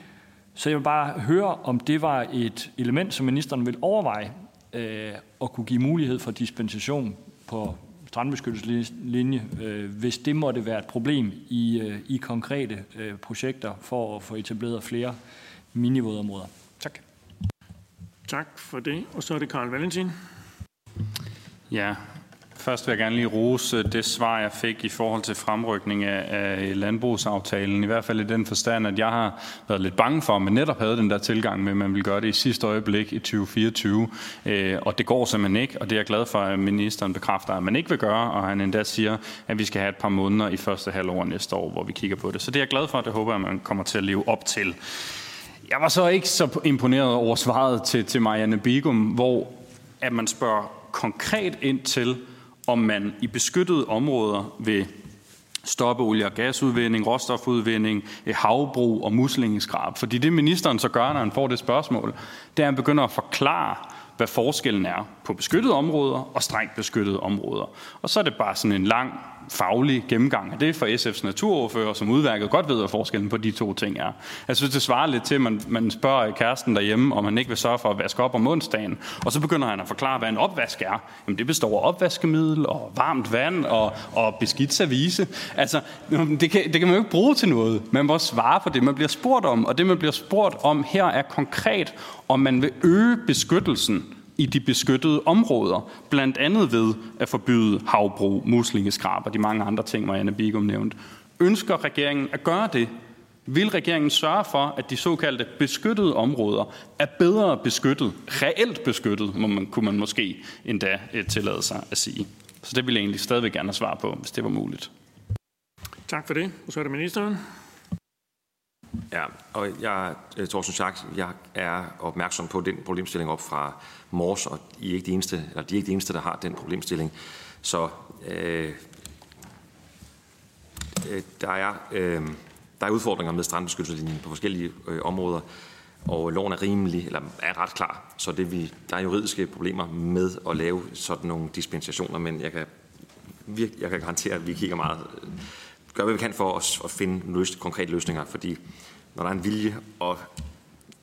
Så jeg vil bare høre, om det var et element, som ministeren vil overveje øh, at kunne give mulighed for dispensation på strandbeskyttelseslinje, øh, hvis det måtte være et problem i, øh, i konkrete øh, projekter for at få etableret flere minivådområder. Tak. Tak for det. Og så er det Karl Valentin. Ja, Først vil jeg gerne lige rose øh, det svar, jeg fik i forhold til fremrykning af, landbrugsaftalen. I hvert fald i den forstand, at jeg har været lidt bange for, at man netop havde den der tilgang med, at man ville gøre det i sidste øjeblik i 2024. Øh, og det går simpelthen ikke, og det er jeg glad for, at ministeren bekræfter, at man ikke vil gøre. Og han endda siger, at vi skal have et par måneder i første halvår næste år, hvor vi kigger på det. Så det er jeg glad for, og det håber jeg, at man kommer til at leve op til. Jeg var så ikke så imponeret over svaret til, til Marianne Bigum, hvor at man spørger konkret ind til, om man i beskyttede områder vil stoppe olie- og gasudvinding, råstofudvinding, eh, havbrug og muslingeskrab. Fordi det ministeren så gør, når han får det spørgsmål, det er, at han begynder at forklare, hvad forskellen er på beskyttede områder og strengt beskyttede områder. Og så er det bare sådan en lang faglig gennemgang af det for SF's naturordfører, som udværket godt ved, hvad forskellen på de to ting er. Jeg synes, det svarer lidt til, at man, man spørger kæresten derhjemme, om han ikke vil sørge for at vaske op om onsdagen, og så begynder han at forklare, hvad en opvask er. Jamen, det består af opvaskemiddel og varmt vand og, og beskidt service. Altså, det kan, det kan man jo ikke bruge til noget. Man må svare på det, man bliver spurgt om, og det, man bliver spurgt om her, er konkret, om man vil øge beskyttelsen i de beskyttede områder, blandt andet ved at forbyde havbrug, muslingeskrab og de mange andre ting, Marianne Bigum nævnte. Ønsker regeringen at gøre det? Vil regeringen sørge for, at de såkaldte beskyttede områder er bedre beskyttet, reelt beskyttet, må man, kunne man måske endda eh, tillade sig at sige. Så det vil jeg egentlig stadigvæk gerne have svar på, hvis det var muligt. Tak for det. Og så er det ministeren. Ja, og jeg, øh, Thorsten Schack, jeg er opmærksom på den problemstilling op fra Mors, og I er ikke de eneste, eller de er ikke de eneste, der har den problemstilling. Så øh, øh, der, er, øh, der er udfordringer med strandbeskyttelseslinjen på forskellige øh, områder, og loven er rimelig, eller er ret klar, så det vi, der er juridiske problemer med at lave sådan nogle dispensationer, men jeg kan, jeg kan garantere, at vi kigger meget, øh, gør hvad vi kan for os at finde løs, konkrete løsninger, fordi når der er en vilje, og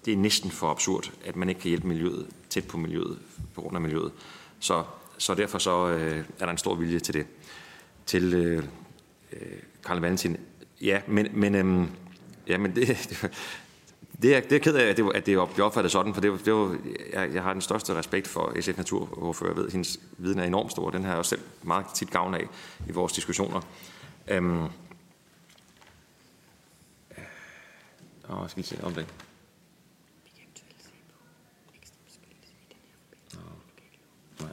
det er næsten for absurd, at man ikke kan hjælpe miljøet tæt på miljøet, på grund af miljøet. Så, så derfor så, øh, er der en stor vilje til det. Til øh, øh Karl Valentin. Ja, men, men, øh, ja, men det, det, det er, det er ked af, at det, at det bliver opfattet sådan, for det, det var, jeg, jeg har den største respekt for SF Naturordfører. Jeg ved, at hendes viden er enormt stor. Den har jeg også selv meget tit gavn af i vores diskussioner. Øhm, øh, Og skal vi se om det.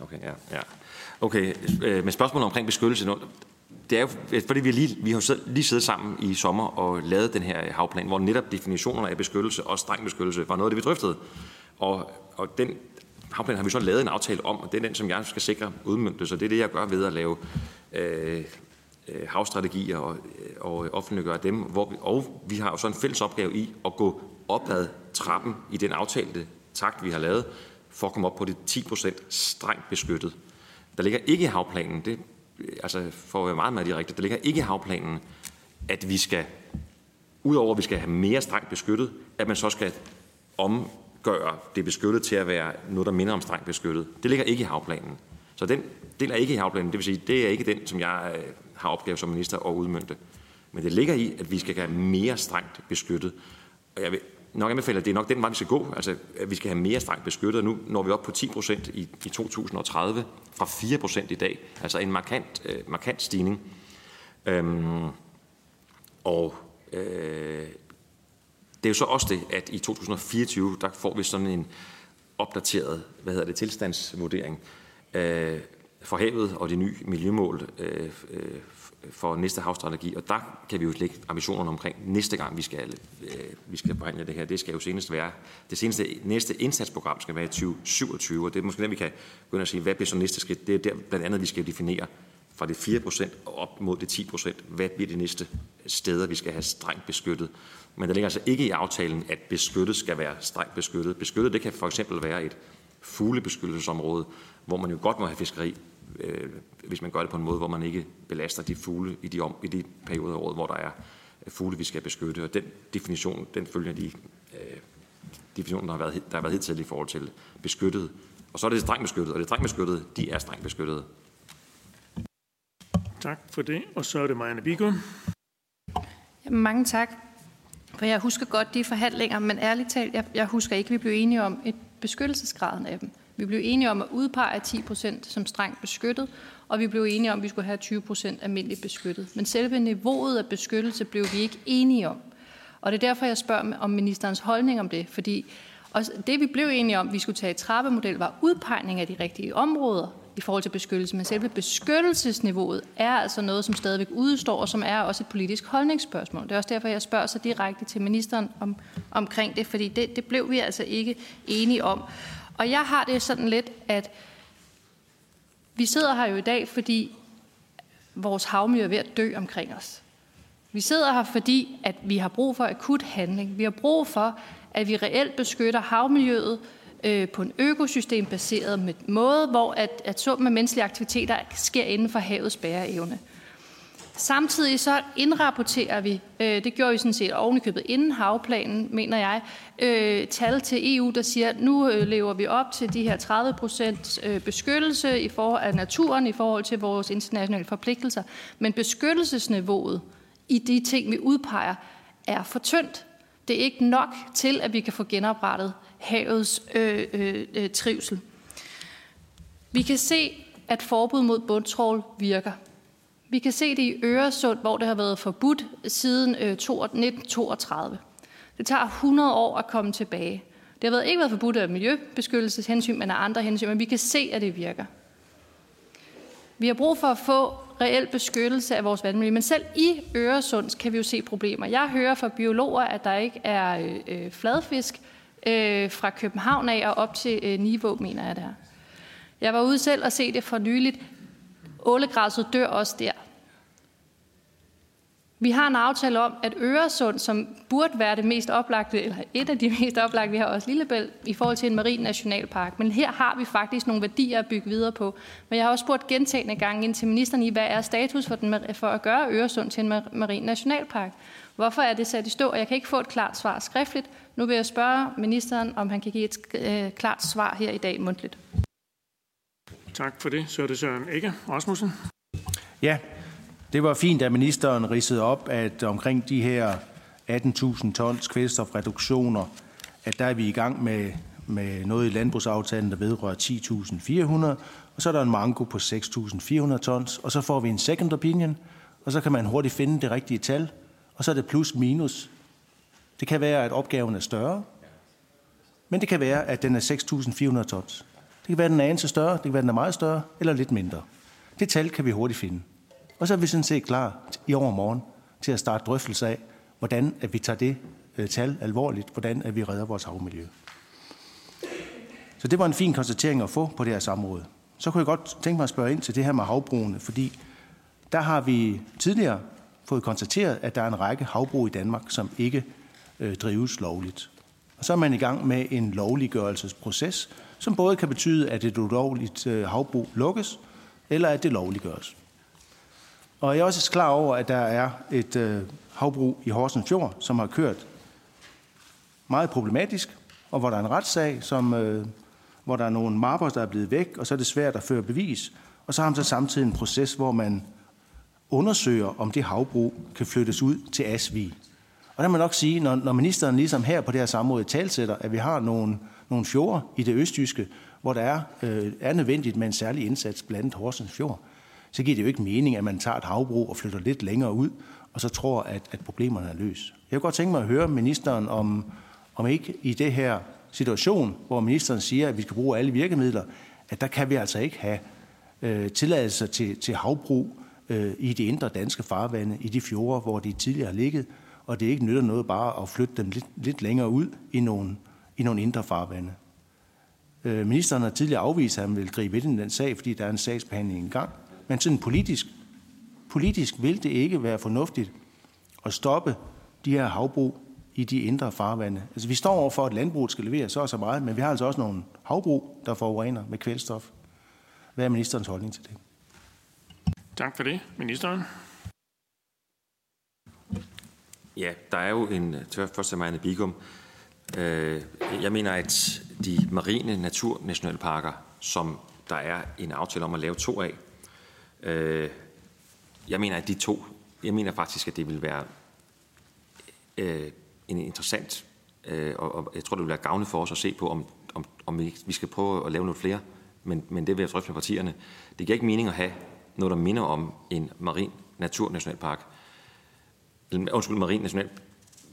Okay, ja, ja. Okay, øh, med spørgsmålet omkring beskyttelse nu, det er jo, øh, fordi vi, lige, vi har lige siddet sammen i sommer og lavet den her havplan, hvor netop definitionerne af beskyttelse og streng beskyttelse var noget af det, vi drøftede. Og, og den havplan har vi så lavet en aftale om, og det er den, som jeg skal sikre udmyndtes, og det er det, jeg gør ved at lave øh, øh havstrategier og, øh, og offentliggøre dem. Hvor vi, og vi har jo så en fælles opgave i at gå opad trappen i den aftalte takt, vi har lavet, for at komme op på det 10 procent strengt beskyttet. Der ligger ikke i havplanen, det, altså for at være meget, meget direkte, der ligger ikke i havplanen, at vi skal, udover at vi skal have mere strengt beskyttet, at man så skal omgøre det beskyttet til at være noget, der minder om strengt beskyttet. Det ligger ikke i havplanen. Så den del er ikke i havplanen. Det vil sige, det er ikke den, som jeg øh, har opgave som minister at udmynde. Men det ligger i, at vi skal have mere strengt beskyttet. Og jeg vil nok anbefale, at det er nok den vej, vi skal gå. Altså, at vi skal have mere strengt beskyttet. Nu når vi op på 10 procent i, i 2030 fra 4 procent i dag. Altså en markant, øh, markant stigning. Øhm, og øh, det er jo så også det, at i 2024, der får vi sådan en opdateret, hvad hedder det, tilstandsvurdering øh, for havet og de nye miljømål øh, øh, for næste havstrategi. Og der kan vi jo lægge ambitionerne omkring næste gang, vi skal, øh, vi skal behandle det her. Det skal jo senest være, det seneste, næste indsatsprogram skal være i 2027, og det er måske der, vi kan begynde at sige, hvad bliver så næste skridt? Det er der blandt andet, vi skal definere fra det 4% og op mod det 10%, Hvad bliver de næste steder, vi skal have strengt beskyttet? Men der ligger altså ikke i aftalen, at beskyttet skal være strengt beskyttet. Beskyttet, det kan for eksempel være et fuglebeskyttelsesområde, hvor man jo godt må have fiskeri, øh, hvis man gør det på en måde, hvor man ikke belaster de fugle i de, om, i de perioder af året, hvor der er fugle, vi skal beskytte. Og den definition, den følger de øh, definitioner, der har, været, der har været hidtil i forhold til beskyttet. Og så er det strengt beskyttet, og det strengt beskyttet, de er strengt beskyttet. Tak for det. Og så er det Marianne Bigum. Mange tak. For jeg husker godt de forhandlinger, men ærligt talt, jeg, jeg husker ikke, at vi blev enige om et beskyttelsesgraden af dem. Vi blev enige om at udpege 10 procent som strengt beskyttet, og vi blev enige om, at vi skulle have 20 procent almindeligt beskyttet. Men selve niveauet af beskyttelse blev vi ikke enige om. Og det er derfor, jeg spørger om ministerens holdning om det, fordi også det, vi blev enige om, vi skulle tage i trappemodel, var udpegning af de rigtige områder i forhold til beskyttelse. Men selve beskyttelsesniveauet er altså noget, som stadigvæk udstår, og som er også et politisk holdningsspørgsmål. Det er også derfor, jeg spørger så direkte til ministeren om, omkring det, fordi det, det blev vi altså ikke enige om. Og jeg har det sådan lidt, at vi sidder her jo i dag, fordi vores havmiljø er ved at dø omkring os. Vi sidder her, fordi at vi har brug for akut handling. Vi har brug for, at vi reelt beskytter havmiljøet øh, på en økosystembaseret måde, hvor at, at summen af menneskelige aktiviteter sker inden for havets bæreevne. Samtidig så indrapporterer vi, øh, det gjorde vi sådan set ovenikøbet inden havplanen, mener jeg, øh, tal til EU, der siger, at nu øh, lever vi op til de her 30 procent øh, beskyttelse i forhold af naturen i forhold til vores internationale forpligtelser. Men beskyttelsesniveauet i de ting, vi udpeger, er for tyndt. Det er ikke nok til, at vi kan få genoprettet havets øh, øh, øh trivsel. Vi kan se, at forbud mod bundtrål virker. Vi kan se det i Øresund, hvor det har været forbudt siden øh, 1932. Det tager 100 år at komme tilbage. Det har været, ikke været forbudt af miljøbeskyttelseshensyn, men af andre hensyn, men vi kan se, at det virker. Vi har brug for at få reel beskyttelse af vores vandmiljø, men selv i Øresund kan vi jo se problemer. Jeg hører fra biologer, at der ikke er øh, øh fladfisk øh, fra København af og op til øh, Niveau, mener jeg det er. Jeg var ude selv og se det for nyligt. Ålegræsset dør også der. Vi har en aftale om, at Øresund, som burde være det mest oplagte, eller et af de mest oplagte, vi har også Lillebælt, i forhold til en marin nationalpark. Men her har vi faktisk nogle værdier at bygge videre på. Men jeg har også spurgt gentagende gange ind til ministeren i, hvad er status for, den, for at gøre Øresund til en marin nationalpark? Hvorfor er det sat i stå? Og jeg kan ikke få et klart svar skriftligt. Nu vil jeg spørge ministeren, om han kan give et øh, klart svar her i dag mundtligt. Tak for det. Så er det Søren Ikke Rasmussen. Ja, det var fint, at ministeren ridsede op, at omkring de her 18.000 tons kvælstofreduktioner, at der er vi i gang med, med noget i landbrugsaftalen, der vedrører 10.400, og så er der en manko på 6.400 tons, og så får vi en second opinion, og så kan man hurtigt finde det rigtige tal, og så er det plus minus. Det kan være, at opgaven er større, men det kan være, at den er 6.400 tons. Det kan være, den er anelse større, det kan være, den er meget større, eller lidt mindre. Det tal kan vi hurtigt finde. Og så er vi sådan set klar i overmorgen til at starte drøftelse af, hvordan at vi tager det øh, tal alvorligt, hvordan at vi redder vores havmiljø. Så det var en fin konstatering at få på det her samråd. Så kunne jeg godt tænke mig at spørge ind til det her med havbrugene, fordi der har vi tidligere fået konstateret, at der er en række havbrug i Danmark, som ikke øh, drives lovligt. Og så er man i gang med en lovliggørelsesproces, som både kan betyde, at et ulovligt øh, havbrug lukkes, eller at det lovliggøres. Og jeg er også klar over, at der er et øh, havbrug i Horsens Fjord, som har kørt meget problematisk, og hvor der er en retssag, som, øh, hvor der er nogle mapper, der er blevet væk, og så er det svært at føre bevis. Og så har man så samtidig en proces, hvor man undersøger, om det havbrug kan flyttes ud til Asvig. Og der må man nok sige, når, når ministeren ligesom her på det her samråd talsætter, at vi har nogle, nogle fjorde i det østjyske, hvor der er, øh, er nødvendigt med en særlig indsats, blandt andet Horsens Fjord, så giver det jo ikke mening, at man tager et havbrug og flytter lidt længere ud, og så tror, at, at problemerne er løst. Jeg kunne godt tænke mig at høre ministeren om, om ikke i det her situation, hvor ministeren siger, at vi skal bruge alle virkemidler, at der kan vi altså ikke have øh, tilladelser til, til havbrug øh, i de indre danske farvande, i de fjorde, hvor de tidligere har ligget, og det ikke nytter noget bare at flytte dem lidt, lidt længere ud i nogle, i nogle indre farvande. Øh, ministeren har tidligere afvist, at han vil gribe ind i den sag, fordi der er en sagsbehandling i gang. Men sådan politisk, politisk vil det ikke være fornuftigt at stoppe de her havbrug i de indre farvande. Altså, vi står over for, at landbruget skal levere så og så meget, men vi har altså også nogle havbrug, der forurener med kvælstof. Hvad er ministerens holdning til det? Tak for det. Ministeren? Ja, der er jo en, først af Marianne Bigum, øh, jeg mener, at de marine naturnationalparker, som der er en aftale om at lave to af, øh, jeg mener, at de to, jeg mener faktisk, at det vil være øh, en interessant, øh, og jeg tror, det vil være gavnligt for os at se på, om, om, om vi skal prøve at lave noget flere, men, men det vil jeg drøfte med partierne. Det giver ikke mening at have noget, der minder om en marin naturnationalpark, undskyld, Marin, National,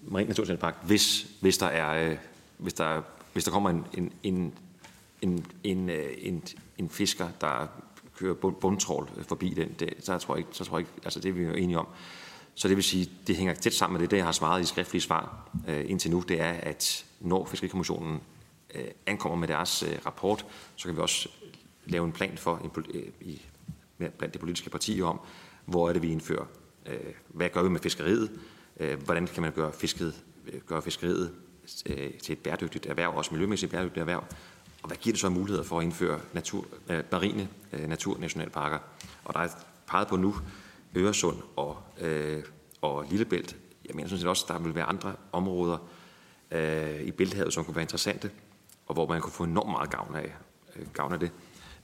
Marin Naturnationalpark, hvis, hvis, der er, øh, hvis, der, hvis der kommer en, en, en, en, en, øh, en, en fisker, der kører bundtrål forbi den, det, så tror jeg ikke, så tror jeg ikke, altså det er vi jo enige om. Så det vil sige, det hænger tæt sammen med det, der jeg har svaret i skriftlige svar øh, indtil nu, det er, at når Fiskerikommissionen øh, ankommer med deres øh, rapport, så kan vi også lave en plan for en, øh, i, blandt de politiske partier om, hvor er det, vi indfører øh, hvad gør vi med fiskeriet? Øh, hvordan kan man gøre, fisket, øh, gøre fiskeriet øh, til et bæredygtigt erhverv, også miljømæssigt bæredygtigt erhverv? Og hvad giver det så muligheder for at indføre natur, øh, marine øh, naturnationalparker? Og der er peget på nu Øresund og, øh, og Lillebælt. Jeg mener sådan set også, at der vil være andre områder øh, i Bælthavet, som kunne være interessante, og hvor man kunne få enormt meget gavn af, øh, gavn af det.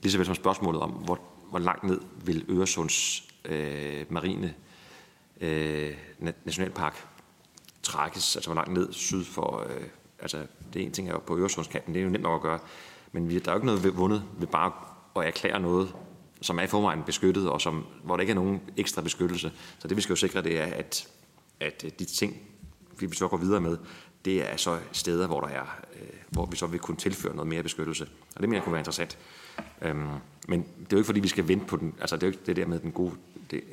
Ligeså som spørgsmålet om, hvor, hvor langt ned vil Øresunds øh, marine øh, nationalpark trækkes, altså hvor langt ned syd for, øh, altså det ene ting er jo på Øresundskanten, det er jo nemt nok at gøre, men vi, der er jo ikke noget ved, vundet ved bare at erklære noget, som er i forvejen beskyttet, og som, hvor der ikke er nogen ekstra beskyttelse. Så det vi skal jo sikre, det er, at, at øh, de ting, vi så går videre med, det er så steder, hvor, der er, øh, hvor vi så vil kunne tilføre noget mere beskyttelse. Og det mener jeg kunne være interessant. Øhm, men det er jo ikke, fordi vi skal vente på den. Altså, det er jo ikke det der med den gode, det,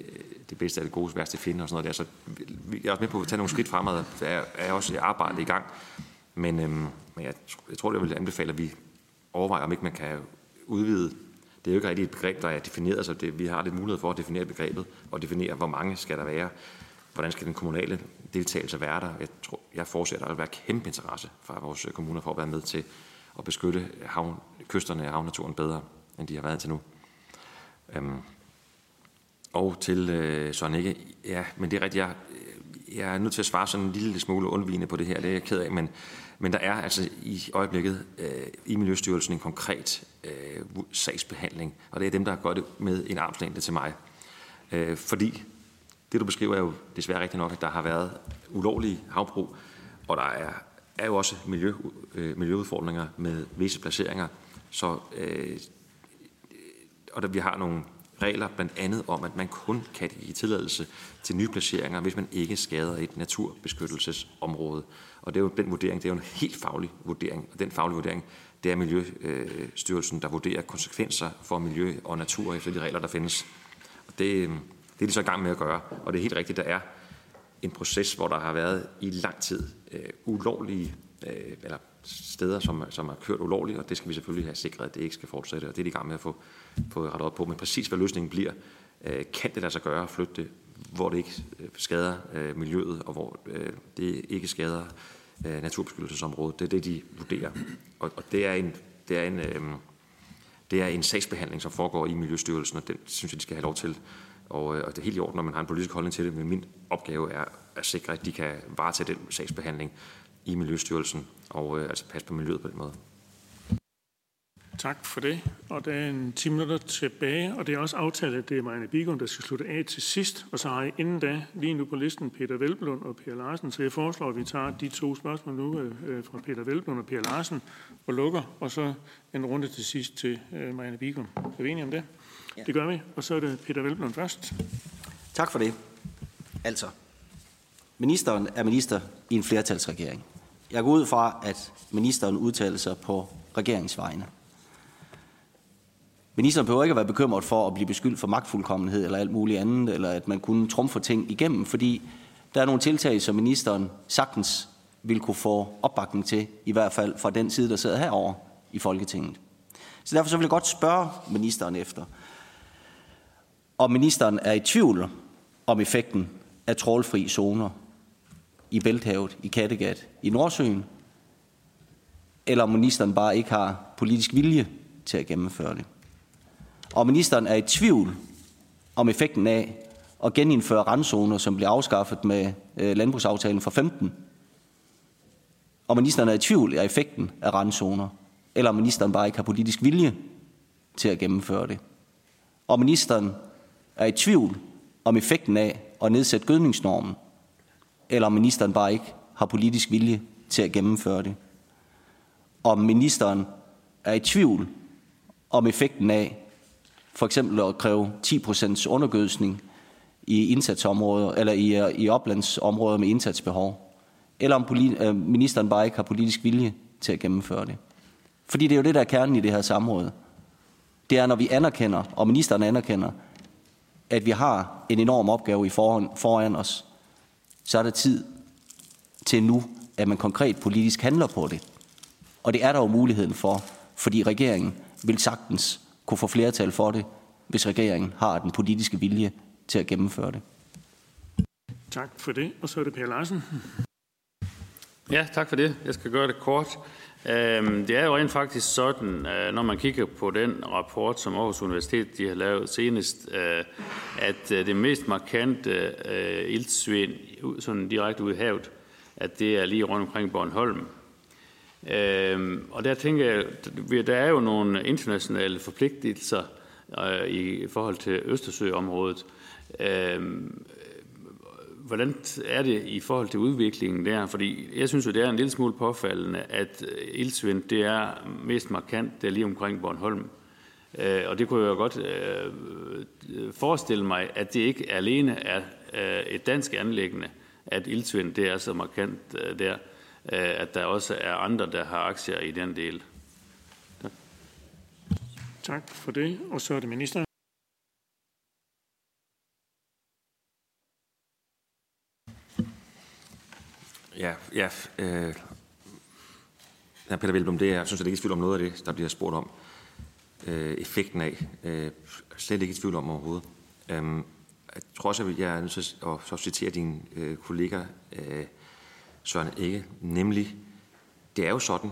det bedste af det gode, værste finde og sådan noget der. Så jeg er også med på at tage nogle skridt fremad. Der er, er også arbejde i gang. Men, øhm, men jeg, jeg tror, det vil anbefale, at vi overvejer, om ikke man kan udvide. Det er jo ikke rigtig et begreb, der er defineret, så det, vi har lidt mulighed for at definere begrebet, og definere, hvor mange skal der være. Hvordan skal den kommunale deltagelse være der? Jeg, tror, jeg forudser, at der vil være kæmpe interesse fra vores øh, kommuner for at være med til at beskytte havn, kysterne og havnaturen bedre, end de har været til nu. Øhm, og til øh, Søren ikke, ja, men det er rigtigt, jeg, jeg er nødt til at svare sådan en lille smule undvigende på det her, det er jeg ked af, men, men der er altså i øjeblikket øh, i Miljøstyrelsen en konkret øh, sagsbehandling, og det er dem, der gør det med en armslængde til mig. Øh, fordi det, du beskriver, er jo desværre rigtigt nok, at der har været ulovlige havbrug, og der er, er jo også miljø, øh, miljøudfordringer med visse placeringer. Så, øh, og der, vi har nogle regler blandt andet om, at man kun kan give tilladelse til nye placeringer, hvis man ikke skader et naturbeskyttelsesområde. Og det er jo den vurdering, det er jo en helt faglig vurdering, og den faglige vurdering, det er Miljøstyrelsen, der vurderer konsekvenser for miljø og natur efter de regler, der findes. Og det, det er de så i gang med at gøre, og det er helt rigtigt, der er en proces, hvor der har været i lang tid øh, ulovlige øh, eller steder, som, som er kørt ulovligt, og det skal vi selvfølgelig have sikret, at det ikke skal fortsætte, og det er de i gang med at få, få rettet op på. Men præcis hvad løsningen bliver, øh, kan det lade sig gøre at flytte det, hvor det ikke øh, skader øh, miljøet, og hvor øh, det ikke skader øh, naturbeskyttelsesområdet. Det er det, de vurderer. Og, og det er en, det er en, øh, det er en sagsbehandling, som foregår i Miljøstyrelsen, og den synes jeg, de skal have lov til og, øh, og det er helt i orden, når man har en politisk holdning til det, men min opgave er at sikre, at de kan varetage den sagsbehandling i Miljøstyrelsen, og øh, altså passe på miljøet på den måde. Tak for det. Og der er en 10 minutter tilbage, og det er også aftalt, at det er Marianne Bigum, der skal slutte af til sidst. Og så har jeg inden da lige nu på listen Peter Velblund og Per Larsen, så jeg foreslår, at vi tager de to spørgsmål nu øh, øh fra Peter Velblund og Per Larsen og lukker, og så en runde til sidst til øh, Marianne Bigum. Er vi enige om det? Ja. Det gør vi, og så er det Peter Velblom først. Tak for det. Altså, ministeren er minister i en flertalsregering. Jeg går ud fra, at ministeren udtaler sig på regeringsvejene. Ministeren behøver ikke at være bekymret for at blive beskyldt for magtfuldkommenhed eller alt muligt andet, eller at man kunne trumfe ting igennem, fordi der er nogle tiltag, som ministeren sagtens vil kunne få opbakning til, i hvert fald fra den side, der sidder herover i Folketinget. Så derfor så vil jeg godt spørge ministeren efter, om ministeren er i tvivl om effekten af trålfri zoner i Bælthavet, i Kattegat, i Nordsøen, eller om ministeren bare ikke har politisk vilje til at gennemføre det. Og ministeren er i tvivl om effekten af at genindføre randzoner, som blev afskaffet med øh, landbrugsaftalen fra 15. Og ministeren er i tvivl af effekten af randzoner, eller om ministeren bare ikke har politisk vilje til at gennemføre det. Og ministeren er i tvivl om effekten af at nedsætte gødningsnormen, eller om ministeren bare ikke har politisk vilje til at gennemføre det. Om ministeren er i tvivl om effekten af for eksempel at kræve 10% undergødsning i indsatsområder eller i, øh, i oplandsområder med indsatsbehov, eller om politi- øh, ministeren bare ikke har politisk vilje til at gennemføre det. Fordi det er jo det, der er kernen i det her samråd. Det er, når vi anerkender, og ministeren anerkender, at vi har en enorm opgave i foran, foran os, så er der tid til nu, at man konkret politisk handler på det. Og det er der jo muligheden for, fordi regeringen vil sagtens kunne få flertal for det, hvis regeringen har den politiske vilje til at gennemføre det. Tak for det. Og så er det Per Larsen. Ja, tak for det. Jeg skal gøre det kort. Øhm, det er jo rent faktisk sådan, øh, når man kigger på den rapport, som Aarhus Universitet de har lavet senest, øh, at det mest markante ildsvin, sådan direkte ud i havet, at det er lige rundt omkring Bornholm. Øhm, og der tænker jeg, der er jo nogle internationale forpligtelser øh, i forhold til Østersøområdet. Øhm, hvordan er det i forhold til udviklingen der? Fordi jeg synes jo, det er en lille smule påfaldende, at øh, ildsvind, det er mest markant der lige omkring Bornholm. Øh, og det kunne jeg jo godt øh, forestille mig, at det ikke alene er øh, et dansk anlæggende, at ildsvind det er så markant der, at der også er andre, der har aktier i den del. Tak. Tak for det. Og så er det ministeren. Ja, ja øh, ja, Peter Velblom, det er, jeg synes, at det ikke er i tvivl om noget af det, der bliver spurgt om. Øh, effekten af. Øh, slet ikke i tvivl om overhovedet. Øh, jeg tror også, at jeg er nødt til at, at, at citere din øh, kollega øh, Søren Ikke, nemlig, det er jo sådan,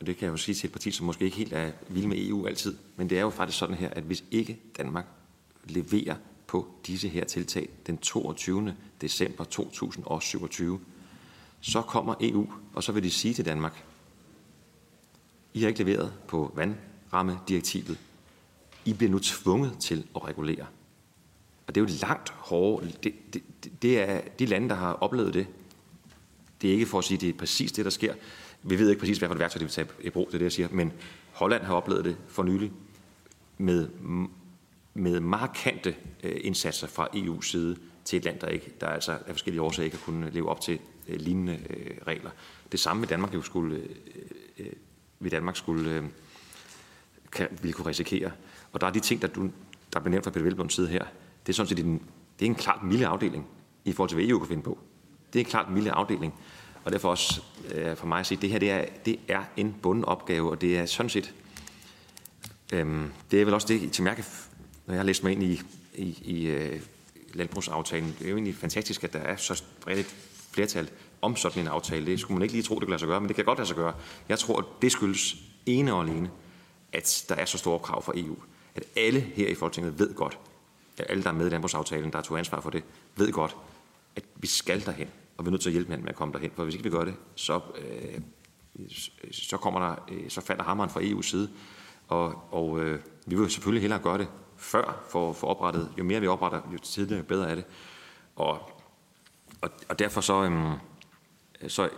og det kan jeg jo sige til et parti, som måske ikke helt er vild med EU altid, men det er jo faktisk sådan her, at hvis ikke Danmark leverer på disse her tiltag den 22. december 2027, så kommer EU, og så vil de sige til Danmark, I har ikke leveret på vandrammedirektivet. I bliver nu tvunget til at regulere. Og det er jo langt hårdere. Det, det, det er de lande, der har oplevet det. Det er ikke for at sige, at det er præcis det, der sker. Vi ved ikke præcis, hvad for et værktøj de vil tage i brug, det er det, jeg siger. Men Holland har oplevet det for nylig med med markante øh, indsatser fra EU's side til et land, der, ikke, der altså af forskellige årsager ikke har kunnet leve op til øh, lignende øh, regler. Det samme med Danmark jo skulle, øh, øh, vi Danmark skulle, kan, ville kunne risikere. Og der er de ting, der, du, der bliver nævnt fra Peter Velblunds side her, det er sådan set en, det er en klart milde afdeling i forhold til, hvad EU kan finde på. Det er en klart milde afdeling. Og derfor også øh, for mig at sige, at det her det er, det er en bunden opgave, og det er sådan set, øh, det er vel også det, som jeg kan når jeg har læst mig ind i, i, i øh, landbrugsaftalen, det er jo egentlig fantastisk, at der er så bredt et flertal om sådan en aftale. Det skulle man ikke lige tro, det kan lade sig gøre, men det kan godt lade sig gøre. Jeg tror, at det skyldes ene og alene, at der er så store krav fra EU. At alle her i Folketinget ved godt, alle, der er med i landbrugsaftalen, der tog ansvar for det, ved godt, at vi skal derhen, og vi er nødt til at hjælpe hinanden med at komme derhen. For hvis ikke vi gør det, så, øh, så, kommer der, øh, så falder hammeren fra EU's side. Og, og øh, vi vil selvfølgelig hellere gøre det før for, for oprettet. Jo mere vi opretter, jo tidligere, jo bedre er det. Og, og, og derfor så, øhm, så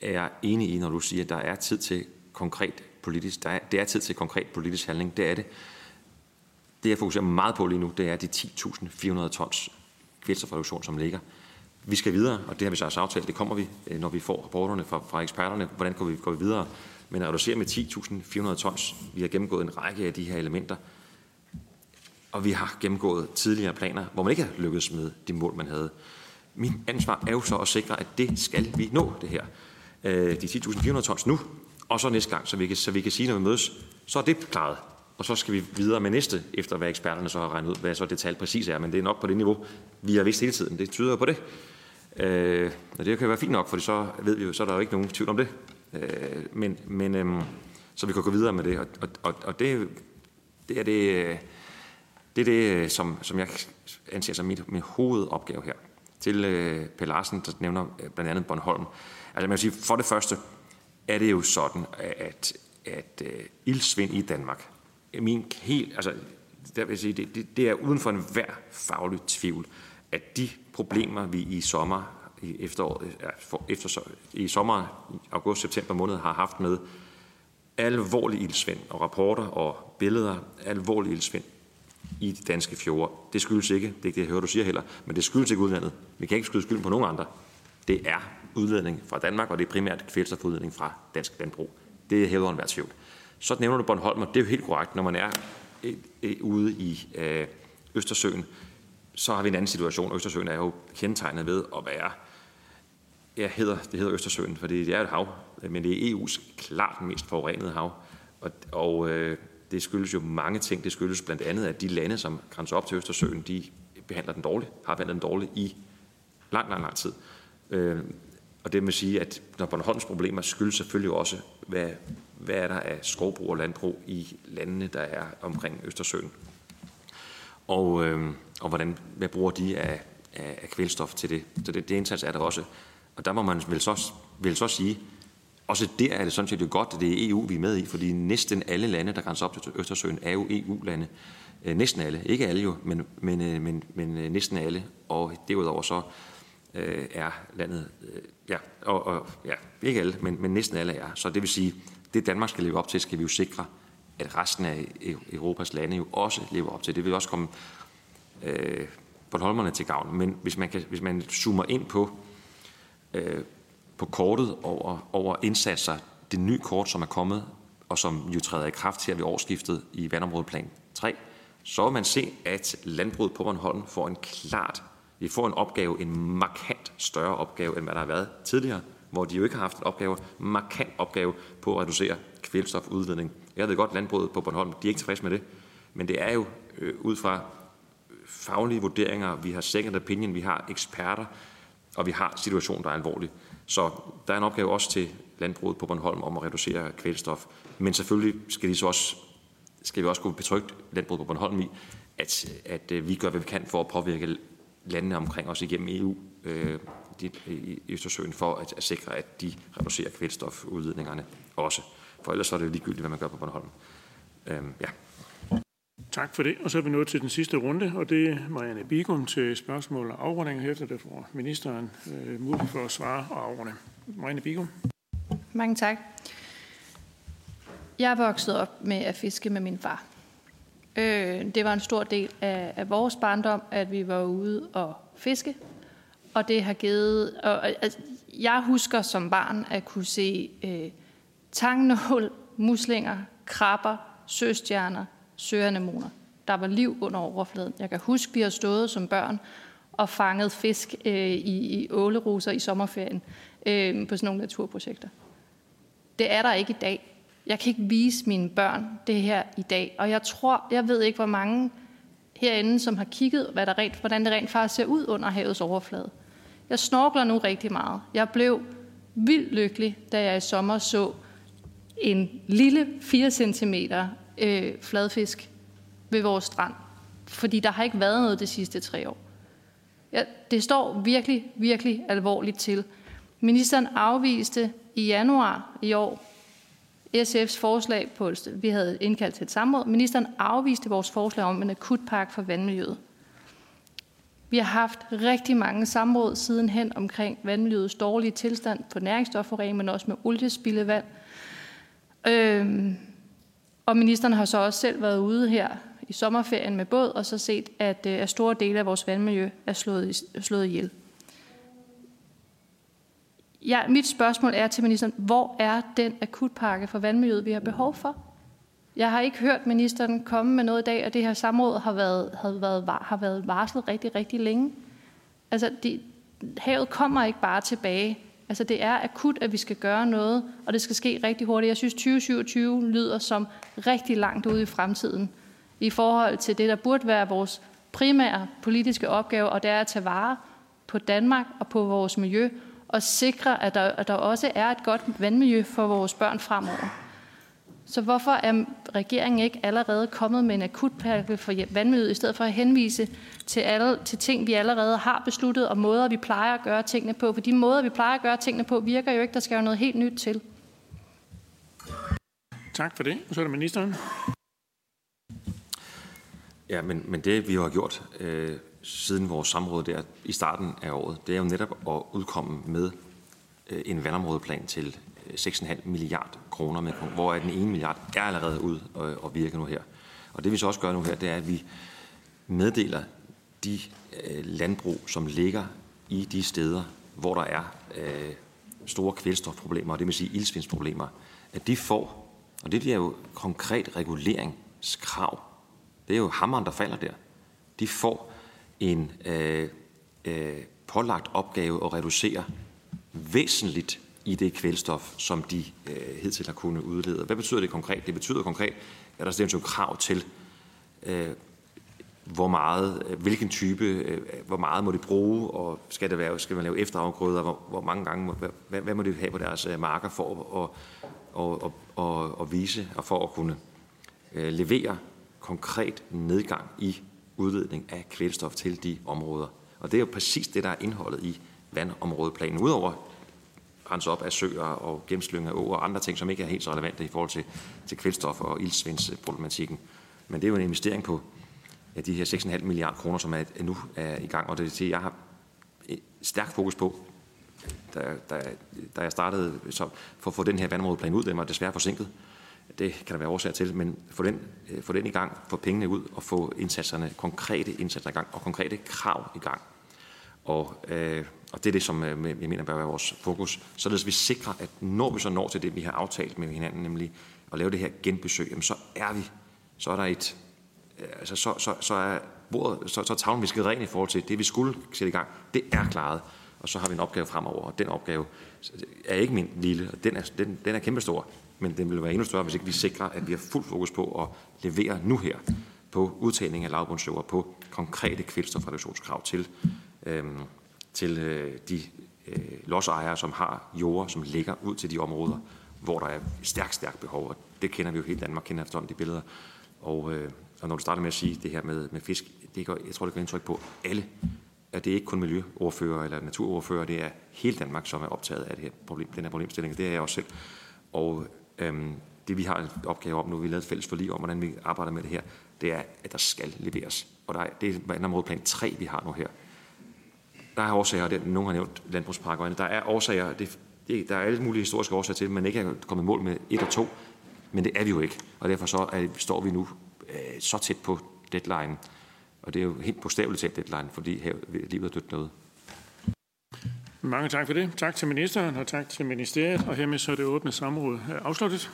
er jeg enig i, når du siger, at der er tid til konkret politisk, der er, det er tid til konkret politisk handling. Det er det. Det, jeg fokuserer meget på lige nu, det er de 10.400 tons kvælstofreduktion, som ligger. Vi skal videre, og det har vi så også aftalt. Det kommer vi, øh, når vi får rapporterne fra, fra eksperterne. Hvordan går vi, går vi videre? Men at reducere med 10.400 tons, vi har gennemgået en række af de her elementer, og vi har gennemgået tidligere planer, hvor man ikke har lykkedes med de mål, man havde. Min ansvar er jo så at sikre, at det skal vi nå, det her. Øh, de 10.400 tons nu, og så næste gang, så vi, kan, så vi kan sige, når vi mødes, så er det klaret. Og så skal vi videre med næste, efter hvad eksperterne så har regnet ud, hvad så det tal præcis er. Men det er nok på det niveau, vi har vidst hele tiden. Det tyder på det. Øh, og det kan være fint nok, for så ved vi jo, så er der jo ikke nogen tvivl om det. Øh, men, men øh, så vi kan gå videre med det. Og, og, og det, det er det, øh, det er det, øh, som, som jeg anser som mit, min hovedopgave her. Til øh, Per Larsen, der nævner øh, blandt andet Bornholm. Altså man kan sige, for det første er det jo sådan, at, at øh, ildsvind i Danmark, min helt, altså, der vil sige, det, det, det er uden for enhver faglig tvivl, at de problemer, vi i sommer, i efteråret, efter, i sommer, august, september måned har haft med alvorlig ildsvind og rapporter og billeder, alvorlig ildsvind, i de danske fjorde. Det skyldes ikke, det er ikke det, jeg hører, du siger heller, men det skyldes ikke udlandet. Vi kan ikke skyde skylden på nogen andre. Det er udledning fra Danmark, og det er primært kvælstofudledning fra dansk landbrug. Det er hævet en tvivl. Så nævner du Bornholm, og det er jo helt korrekt. Når man er øh, øh, ude i øh, Østersøen, så har vi en anden situation. Østersøen er jo kendetegnet ved at være, ja, hedder, det hedder Østersøen, for det er et hav, men det er EU's klart mest forurenede hav. Og, og øh, det skyldes jo mange ting. Det skyldes blandt andet, at de lande, som grænser op til Østersøen, de behandler den dårligt, har behandlet den dårligt i lang, lang, lang tid. Øh, Og det vil sige, at når Bornholms problemer skyldes selvfølgelig også, hvad, hvad er der af skovbrug og landbrug i landene, der er omkring Østersøen. Og, øh, og hvordan, hvad bruger de af, af, af kvælstof til det. Så det, det indsats er der også. Og der må man vel så, vel så sige, også der er det sådan set jo godt, at det er EU, vi er med i, fordi næsten alle lande, der grænser op til Østersøen, er jo EU-lande. Øh, næsten alle. Ikke alle jo, men, men, øh, men, men øh, næsten alle. Og derudover så øh, er landet, øh, ja, og, og, ja, ikke alle, men, men næsten alle er. Så det vil sige, det Danmark skal leve op til, skal vi jo sikre, at resten af e-, Europas lande jo også lever op til. Det vil også komme øh, Bornholmerne til gavn. Men hvis man, kan, hvis man zoomer ind på, øh, på kortet over, over indsatser, det nye kort, som er kommet, og som jo træder i kraft her ved årsskiftet i vandområdeplan 3, så vil man se, at landbruget på Bornholm får en klart, vi får en opgave, en markant større opgave, end hvad der har været tidligere, hvor de jo ikke har haft en opgave, markant opgave på at reducere kvælstofudledning. Jeg ved godt, landbruget på Bornholm, de er ikke tilfredse med det, men det er jo øh, ud fra øh, faglige vurderinger, vi har second opinion, vi har eksperter, og vi har situationen, der er alvorlig. Så der er en opgave også til landbruget på Bornholm om at reducere kvælstof. Men selvfølgelig skal, de så også, skal vi også kunne betrygge landbruget på Bornholm i, at, at øh, vi gør, hvad vi kan for at påvirke landene omkring os igennem EU øh, de, i Østersøen for at, at sikre, at de reducerer kvælstofudledningerne også. For ellers er det jo ligegyldigt, hvad man gør på Bornholm. Øh, ja. Tak for det. Og så er vi nået til den sidste runde, og det er Marianne Bigum til spørgsmål og afrunding. Herefter der får ministeren øh, mulighed for at svare og afrunde. Marianne Bigum. Mange tak. Jeg er vokset op med at fiske med min far. Øh, det var en stor del af, af vores barndom, at vi var ude og fiske. Og det har givet... Og, altså, jeg husker som barn at kunne se øh, tangnål, muslinger, krabber, søstjerner, søanemoner. Der var liv under overfladen. Jeg kan huske, at vi har stået som børn og fanget fisk øh, i, i åleruser i sommerferien øh, på sådan nogle naturprojekter. Det er der ikke i dag. Jeg kan ikke vise mine børn det her i dag. Og jeg tror, jeg ved ikke, hvor mange herinde, som har kigget, hvad der rent, hvordan det rent faktisk ser ud under havets overflade. Jeg snorkler nu rigtig meget. Jeg blev vildt lykkelig, da jeg i sommer så en lille 4 cm øh, fladfisk ved vores strand. Fordi der har ikke været noget de sidste tre år. Ja, det står virkelig, virkelig alvorligt til. Ministeren afviste i januar i år SF's forslag på, vi havde indkaldt til et samråd. Ministeren afviste vores forslag om en akutpakke for vandmiljøet. Vi har haft rigtig mange samråd sidenhen omkring vandmiljøets dårlige tilstand på næringsstofforurening, men også med oliespildevand. Øhm, og ministeren har så også selv været ude her i sommerferien med båd, og så set, at, øh, at store dele af vores vandmiljø er slået, slået ihjel. Ja, mit spørgsmål er til ministeren, hvor er den akutpakke for vandmiljøet, vi har behov for? Jeg har ikke hørt ministeren komme med noget i dag, og det her samråd har været, har været, har været varslet rigtig, rigtig længe. Altså, de, havet kommer ikke bare tilbage. Altså det er akut, at vi skal gøre noget, og det skal ske rigtig hurtigt. Jeg synes 2027 lyder som rigtig langt ude i fremtiden i forhold til det, der burde være vores primære politiske opgave, og det er at tage vare på Danmark og på vores miljø, og sikre, at der, at der også er et godt vandmiljø for vores børn fremover. Så hvorfor er regeringen ikke allerede kommet med en akutpakke for vandmiljøet, i stedet for at henvise til, alle, til ting, vi allerede har besluttet, og måder, vi plejer at gøre tingene på? For de måder, vi plejer at gøre tingene på, virker jo ikke. Der skal jo noget helt nyt til. Tak for det. Og så er det ministeren. Ja, men, men det vi har gjort øh, siden vores samråd der i starten af året, det er jo netop at udkomme med øh, en vandområdeplan til øh, 6,5 milliard kroner, med, hvor den ene milliard er allerede ud og, og virker nu her. Og det vi så også gør nu her, det er, at vi meddeler de øh, landbrug, som ligger i de steder, hvor der er øh, store kvælstofproblemer, og det vil sige ildsvindsproblemer, at de får, og det bliver jo konkret reguleringskrav, det er jo hammeren, der falder der, de får en øh, øh, pålagt opgave at reducere væsentligt i det kvælstof, som de øh, hidtil har kunnet udlede. Hvad betyder det konkret? Det betyder konkret, at der stilles jo krav til øh, hvor meget, øh, hvilken type, øh, hvor meget må de bruge, og skal, det være, skal man lave efterafgrøder, hvor, hvor mange gange, må, hvad, hvad må de have på deres øh, marker for at og, og, og, og vise, og for at kunne øh, levere konkret nedgang i udledning af kvælstof til de områder. Og det er jo præcis det, der er indholdet i vandområdeplanen. Udover rense op af søer og gennemslynge af åer og andre ting, som ikke er helt så relevante i forhold til, til kvælstof og ildsvindsproblematikken. Men det er jo en investering på ja, de her 6,5 milliarder kroner, som er, nu er i gang. Og det er det, jeg har eh, stærkt fokus på, da, da, da jeg startede så for at få den her vandområdeplan ud. Den var desværre forsinket. Det kan der være årsager til, men få den, øh, få den i gang, få pengene ud og få indsatserne, konkrete indsatser i gang og konkrete krav i gang. Og, øh, og det er det, som øh, jeg mener bør være vores fokus. Således vi sikrer, at når vi så når til det, vi har aftalt med hinanden, nemlig at lave det her genbesøg, jamen så er vi, så er der et, øh, altså så, så, så er bordet, så, så er tavlen visket ren i forhold til det, vi skulle sætte i gang. Det er klaret, og så har vi en opgave fremover, og den opgave er ikke min lille, og den er, den, den er kæmpestor, men den vil være endnu større, hvis ikke vi sikrer, at vi har fuld fokus på at levere nu her på udtagning af lavbundsjord, på konkrete kvælstofreduktionskrav til øh, til øh, de øh, lodsejere, som har jorder, som ligger ud til de områder, hvor der er stærkt, stærkt behov. Og det kender vi jo helt Danmark, kender efterhånden de billeder. Og, øh, og når du starter med at sige det her med, med fisk, det går, jeg tror, det gør indtryk på alle, at det er ikke kun miljøordfører eller naturordfører, det er hele Danmark, som er optaget af det her problem, den her problemstilling. Det er jeg også selv. Og øhm, det vi har en opgave om nu, vi har lavet et fælles forlig om, hvordan vi arbejder med det her, det er, at der skal leveres. Og der er, det er plan 3, vi har nu her. Der er årsager, det, nogen har nævnt landbrugsparker, der er årsager, det, det, der er alle mulige historiske årsager til, at man ikke er kommet mål med et og to, men det er vi jo ikke. Og derfor så er, står vi nu øh, så tæt på deadline. Og det er jo helt bogstaveligt talt deadline, fordi her, livet er dødt noget. Mange tak for det. Tak til ministeren og tak til ministeriet. Og hermed så er det åbne samråd afsluttet.